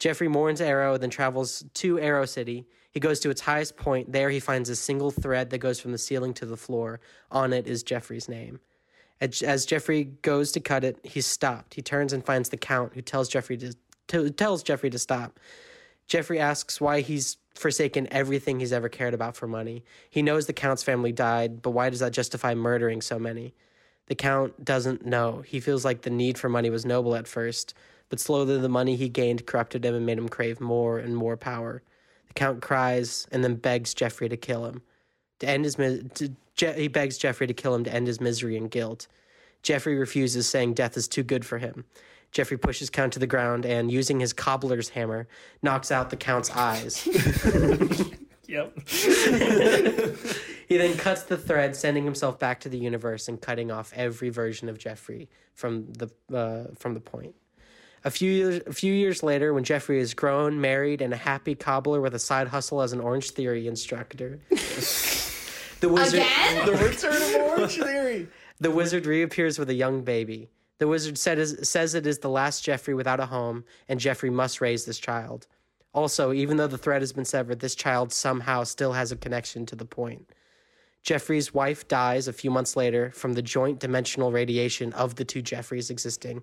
Jeffrey mourns Arrow, then travels to Arrow City. He goes to its highest point. There, he finds a single thread that goes from the ceiling to the floor. On it is Jeffrey's name. As, as Jeffrey goes to cut it, he's stopped. He turns and finds the Count, who tells Jeffrey to, to tells Jeffrey to stop. Jeffrey asks why he's forsaken everything he's ever cared about for money. He knows the Count's family died, but why does that justify murdering so many? The Count doesn't know. He feels like the need for money was noble at first, but slowly the money he gained corrupted him and made him crave more and more power. The Count cries and then begs Jeffrey to kill him. To end his mis- to, Je- he begs Jeffrey to kill him to end his misery and guilt. Jeffrey refuses, saying death is too good for him. Jeffrey pushes Count to the ground and, using his cobbler's hammer, knocks out the Count's eyes. Yep. He then cuts the thread, sending himself back to the universe and cutting off every version of Jeffrey from the uh, from the point. A few years a few years later, when Jeffrey is grown, married, and a happy cobbler with a side hustle as an Orange Theory instructor, the wizard Again? The return of Orange Theory. the wizard reappears with a young baby. The wizard said says it is the last Jeffrey without a home, and Jeffrey must raise this child. Also, even though the thread has been severed, this child somehow still has a connection to the point. Jeffrey's wife dies a few months later from the joint dimensional radiation of the two Jeffreys existing.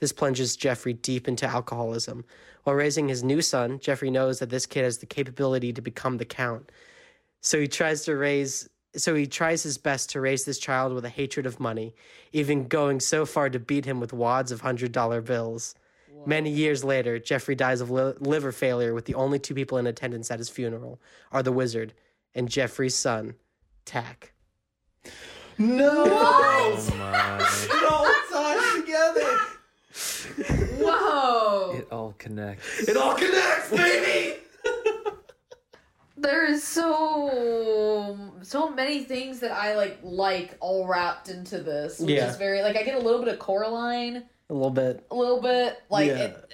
This plunges Jeffrey deep into alcoholism. While raising his new son, Jeffrey knows that this kid has the capability to become the Count. So he tries to raise so he tries his best to raise this child with a hatred of money, even going so far to beat him with wads of hundred dollar bills. Many years later, Jeffrey dies of li- liver failure with the only two people in attendance at his funeral are the wizard and Jeffrey's son, Tack. No. Oh my. It all ties together. Whoa! It all connects. It all connects, baby. There is so so many things that I like like all wrapped into this, which Yeah. is very like I get a little bit of Coraline, A little bit. a little bit like Yeah. it,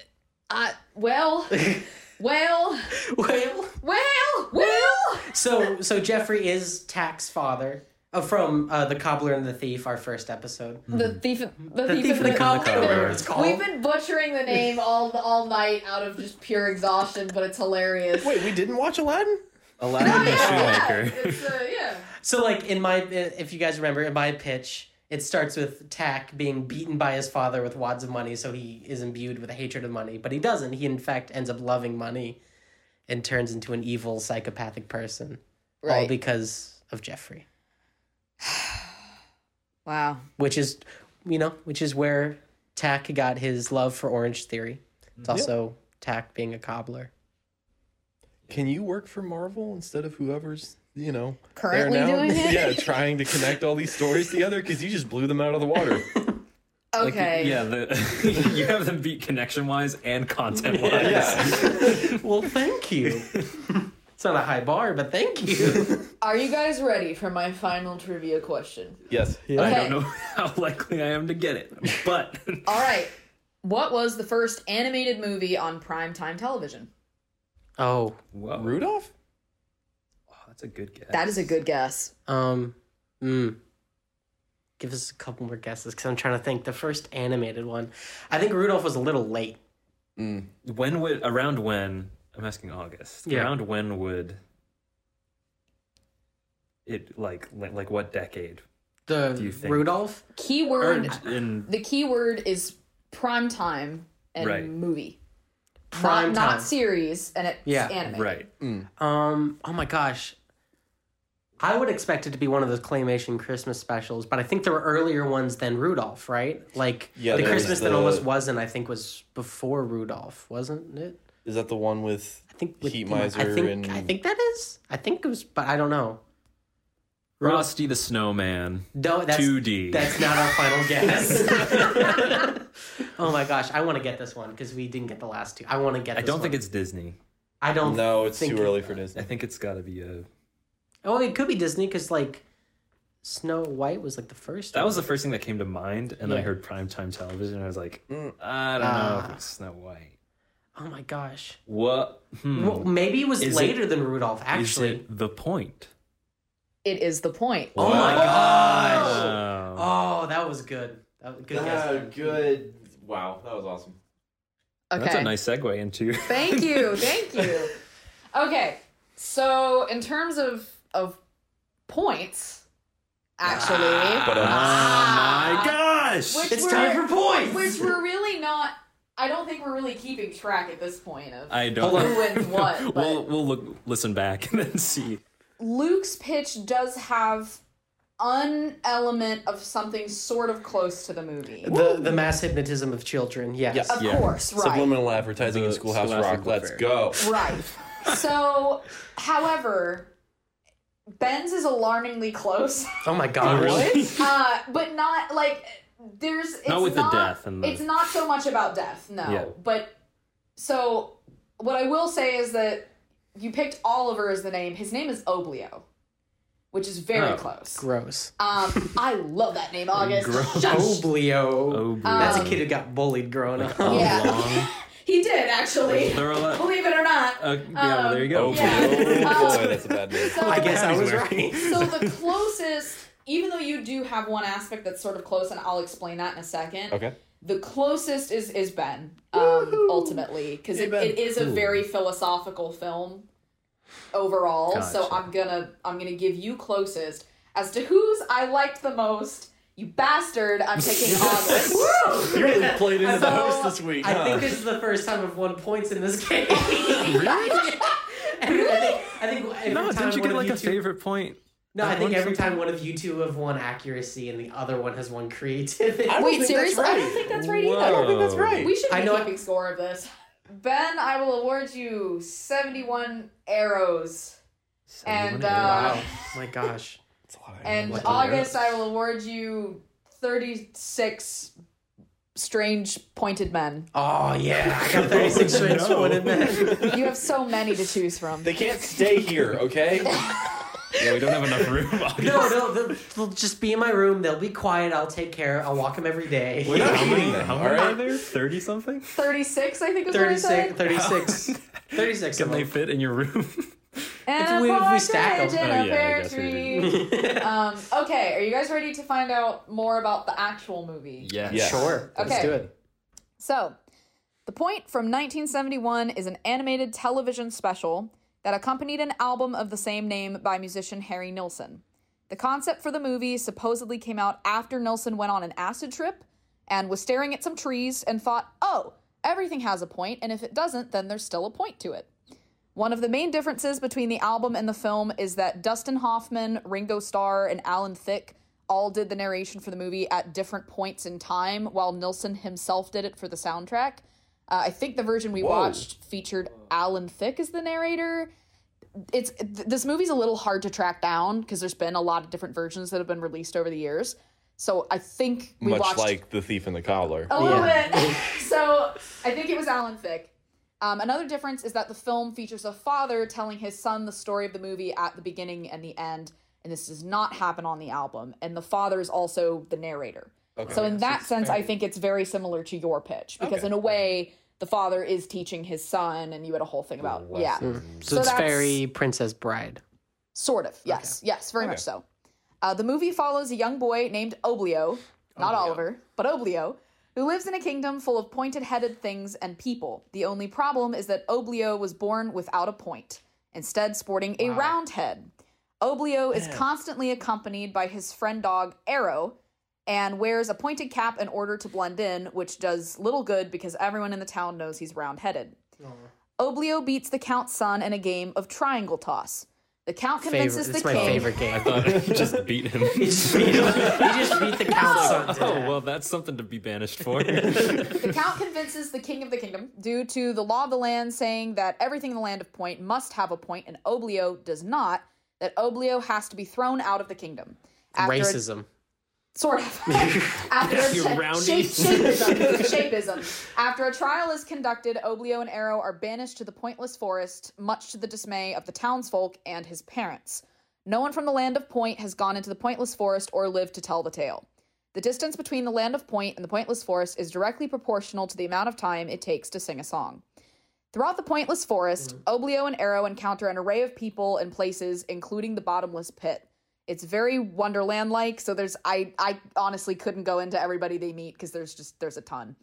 I well, well, well, well, well. so so Jeffrey is Tack's father. Uh, from uh, the cobbler and the thief, our first episode. The thief, the, The thief, thief and the cobbler. cobbler. It's called. We've been butchering the name all all night out of just pure exhaustion, but it's hilarious. Wait, we didn't watch Aladdin? Aladdin the yeah, Shoemaker. it's, uh, yeah. So, like in my, if you guys remember, in my pitch, it starts with Tack being beaten by his father with wads of money, so he is imbued with a hatred of money. But he doesn't. He in fact ends up loving money, and turns into an evil psychopathic person, all Right. because of Jeffrey. Wow. Which is, you know, which is where Tack got his love for Orange Theory. It's also Tack being a cobbler. Can you work for Marvel instead of whoever's, you know, Currently now? doing it? yeah, trying to connect all these stories together because you just blew them out of the water. Like, Okay. yeah, the, you have them beat connection wise and content wise. yeah. well, thank you. it's not a high bar, but thank you. Are you guys ready for my final trivia question? yes. I Okay. don't know how likely I am to get it, but All right. What was the first animated movie on primetime television? Oh, Whoa, Rudolph? Oh, that's a good guess. That is a good guess. Um, mm. Give us a couple more guesses because I'm trying to think. The first animated one, I think Rudolph was a little late. when would around when I'm asking August. Yeah. Around when would it like like, like what decade? The you think? Rudolph. Or Keyword. in the keyword is prime time and Right. movie. Prime not, not series, and it's Yeah, animated. right. Um. Oh my gosh. I would expect it to be one of those claymation Christmas specials, but I think there were earlier ones than Rudolph, right? Like Yeah, the there was Christmas that almost wasn't. I think was before Rudolph, wasn't it? Is that the one with I think with Heat Miser I think and I think that is. I think it was, but I don't know. Rusty the Snowman. No, that's 2D. That's not our final guess. oh my gosh, I want to get this one because we didn't get the last two. I want to get. I don't think it's Disney. I don't. No, it's think too it- early for Disney. I think it's got to be a. Oh, it could be Disney because like Snow White was like the first. That one. was the first thing that came to mind, and then I Yeah. heard primetime television. And I was like, Mm. I don't know if it's Snow White. Oh my gosh. What? Hmm. Well, maybe it was Is later it- than Rudolph. Is Actually. it the point? It is the point. Oh my gosh. Wow. Oh, that was good. That was good guess. good. Wow, that was awesome. Okay. That's a nice segue into. Thank you. Thank you. Okay. So, in terms of of points, actually, But, um, Oh my gosh! Which It's we're- time for points. which we're really not. I don't think we're really keeping track at this point of I don't. Hold on. who wins what. But we'll we'll look listen back and then see. Luke's pitch does have an element of something sort of close to the movie. The the mass hypnotism of children. Yes. Yes. Of Yeah. course, right. Subliminal advertising in Schoolhouse Rock. Book Let's Fair. go. Right. So, however, Ben's is alarmingly close. Oh my god. really? uh, but not like there's it's Not with the death and the- it's not so much about death no Yeah. but so what i will say is that you picked oliver as the name his name is oblio which is very Oh. close. Gross. Um, I love that name, August. Gross. Shush. Oblio. Oh, That's a Um, kid who got bullied growing up. Yeah. long. He did actually. There are a lot. Believe it or not. Uh, yeah, well, there you go. Oh, Yeah. boy, Um, that's a bad name. So I guess I was wearing- right. so the closest, even though you do have one aspect that's sort of close, and I'll explain that in a second. Okay. The closest is is Ben, um, ultimately, because it, it is a very philosophical film overall. So I'm gonna I'm gonna give you closest as to whose I liked the most. You bastard! I'm taking August. You really played into the host this week. I think this is the first time I've won points in this game. really? I think, I think every No, time didn't you one get of like you a two, favorite point? No, I That think every time one of you two have won accuracy and the other one has won creativity. I Wait, think that's seriously? I right. don't think that's right Whoa. either. I don't think that's right. We should be I know I- keeping score of this. Ben, I will award you 71 arrows. And, uh, Wow. My gosh. That's a lot of arrows. And What August, I will award you 36 strange pointed men. Oh yeah, I got 36 strange pointed men. You have so many to choose from. They can't stay here, okay? Yeah, we don't have enough room. No, they'll, they'll, they'll just be in my room. They'll be quiet. I'll take care. I'll walk them every day. We're not How many, them, how many right? are there? 30 something? 36, I think is 36, 36, 36 Can of they them. fit in your room? And If a we- if we stack 'em. partridge in Oh, yeah, I pear guess we tree. um, okay, are you guys ready to find out more about the actual movie? Yeah. Yeah. Sure. Let's do it. So, The Point from 1971 is an animated television special that accompanied an album of the same name by musician Harry Nilsson. The concept for the movie supposedly came out after Nilsson went on an acid trip and was staring at some trees and thought, oh, everything has a point, and if it doesn't, then there's still a point to it. One of the main differences between the album and the film is that Dustin Hoffman, Ringo Starr, and Alan Thicke all did the narration for the movie at different points in time, while Nilsson himself did it for the soundtrack. Uh, I think the version we Whoa. watched featured Alan Thicke as the narrator. It's th- this movie's a little hard to track down because there's been a lot of different versions that have been released over the years. So I think we Much watched like The Thief and the Cobbler. a little Yeah. bit. so I think it was Alan Thicke. Um, another difference is that the film features a father telling his son the story of the movie at the beginning and the end, and this does not happen on the album. And the father is also the narrator. Okay. So in that sense, I think it's very similar to your pitch because Okay. in a way, the father is teaching his son, and you had a whole thing about yeah. So, So it's that's- very Princess Bride. Sort of, yes, yes, very much so. Uh, the movie follows a young boy named Oblio, not Oliver, but Oblio, who lives in a kingdom full of pointed headed things and people. The only problem is that Oblio was born without a point, instead, sporting a round head. Oblio is constantly accompanied by his friend dog Arrow and wears a pointed cap in order to blend in, which does little good because everyone in the town knows he's round headed. Oblio beats the Count's son in a game of triangle toss. The Count convinces Favorite. convinces It's the my king. favorite game. I thought you just beat him. he just beat, him. he just beat the count's oh, son. to Oh, well, that's something to be banished for. The Count convinces the king of the kingdom, due to the law of the land saying that everything in the land of Point must have a point and Oblio does not, that Oblio has to be thrown out of the kingdom. After a- Racism. Sort of. After a You cha- roundy. shape, shapeism. shapeism. After a trial is conducted, Oblio and Arrow are banished to the pointless forest, much to the dismay of the townsfolk and his parents. No one from the land of Point has gone into the pointless forest or lived to tell the tale. The distance between the land of Point and the pointless forest is directly proportional to the amount of time it takes to sing a song. Throughout the pointless forest, mm. Oblio and Arrow encounter an array of people and places, including the bottomless pit. It's very Wonderland like, so there's I I honestly couldn't go into everybody they meet because there's just there's a ton.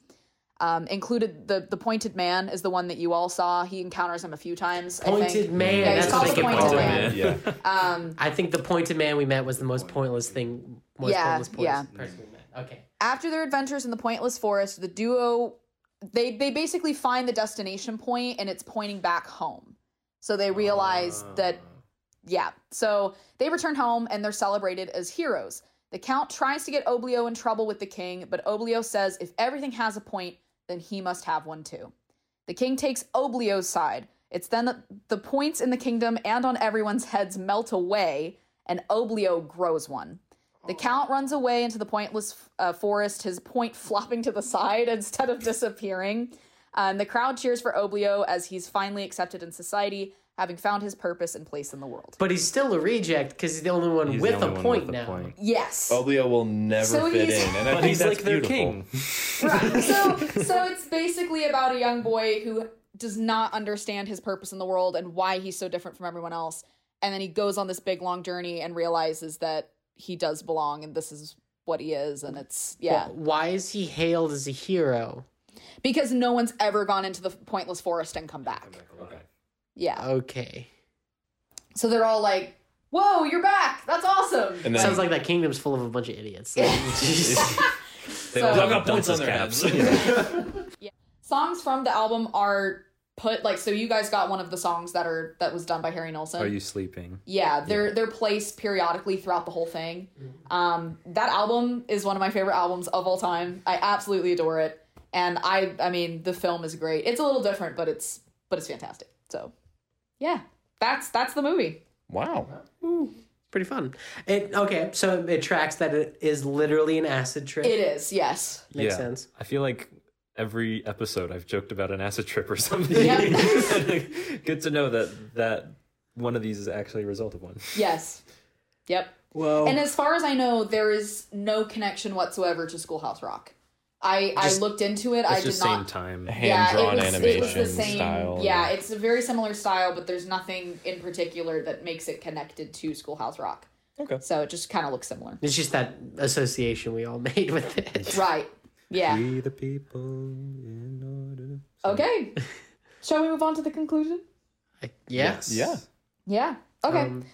Um, included the the pointed man is the one that you all saw. He encounters him a few times. I Pointed think. man. Yeah, he's that's called what the they pointed pointed man. man. Yeah. Um, I think the pointed man we met was the most pointless thing. Most Yeah, pointless pointless yeah. person we met. Okay. after their adventures in the pointless forest, the duo they they basically find the destination point and it's pointing back home. So they realize that yeah. So they return home and they're celebrated as heroes. The count tries to get Oblio in trouble with the king, but Oblio says if everything has a point, then he must have one too. The king takes Oblio's side. It's then that the points in the kingdom and on everyone's heads melt away, and Oblio grows one. The count runs away into the pointless uh, forest, his point flopping to the side instead of disappearing. And the crowd cheers for Oblio as he's finally accepted in society having found his purpose and place in the world. But he's still a reject because he's the only one He's with the a one point with a now. point. Yes. Oblio will never So fit he's- in, and I But think he's that's like their beautiful. king. Right. So so it's basically about a young boy who does not understand his purpose in the world and why he's so different from everyone else. And then he goes on this big long journey and realizes that he does belong and this is what he is and it's yeah. Why is he hailed as a hero? Because no one's ever gone into the pointless forest and come back. Yeah. Okay. So they're all like, "Whoa, you're back. That's awesome." And then Sounds like that kingdom's full of a bunch of idiots. They So- all Dug up points on their caps. heads. songs from the album are put like so you guys got one of the songs that are that was done by Harry Nilsson. Are you sleeping? Yeah, they're they're placed periodically throughout the whole thing. Um, that album is one of my favorite albums of all time. I absolutely adore it, and I I mean the film is great. It's a little different, but it's but it's fantastic. So, yeah, that's that's the movie. wow. Hmm. Pretty fun. It okay, so it tracks that it is literally an acid trip. It is yes. Makes Yeah. sense. I feel like every episode I've joked about an acid trip or something. Yep. Good to know that that one of these is actually a result of one. Yes. Yep. Well, And as far as I know, there is no connection whatsoever to Schoolhouse Rock. I I looked into it. I did just not. same time. Hand drawn it was, animation it was the same, style. Yeah, it's a very similar style, but there's nothing in particular that makes it connected to Schoolhouse Rock. Okay. So it just kind of looks similar. it's just that association we all made with it. Right. Yeah. We the people in order. Okay. Shall we move on to the conclusion? Yes. Yeah. Yeah. Okay. Um,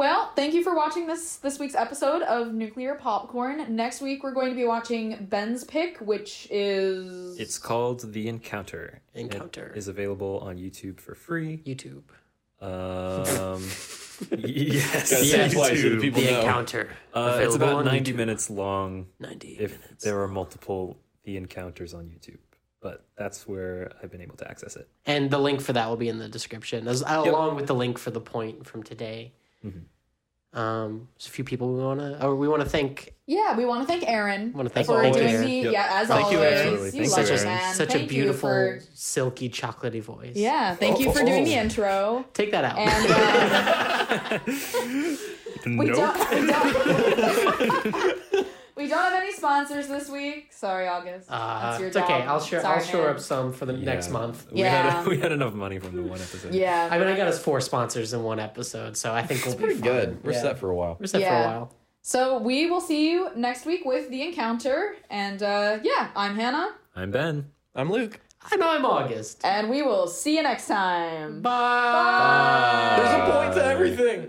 well, thank you for watching this this week's episode of Nuclear Popcorn. Next week we're going to be watching Ben's pick, which is It's called The Encounter. Encounter. It is available on YouTube for free. YouTube. Um, yes, Gotta twice so the YouTube. people The know. encounter. Uh, it's about 90 YouTube. minutes long. 90 if minutes. there are multiple The Encounters on YouTube. But that's where I've been able to access it. And the link for that will be in the description, as along with the link for the point from today. Um, there's a few people we want to, or we want to thank. Yeah, we want to thank Aaron We Wanna thank for doing the Yep. yeah as Thank always. Absolutely. You Thanks, love Aaron. it, man. Such Thank a you beautiful, for- silky, chocolatey voice. yeah, thank you for doing the intro. Take that out. And uh, we, don't, we don't. We don't have any sponsors this week. Sorry, August. uh, That's your it's okay. I'll shore, Sorry, I'll shore man. up some for the next month. We, Yeah. had, we had enough money from the one episode. Yeah. I mean, I got us four sponsors in one episode, so I think we'll be Pretty fine. good. We're Yeah. set for a while. We're set for a while. So we will see you next week with the encounter. And uh, yeah, I'm Hannah, I'm Ben. I'm Luke. I know I'm August. and we will see you next time. Bye. There's a point to everything.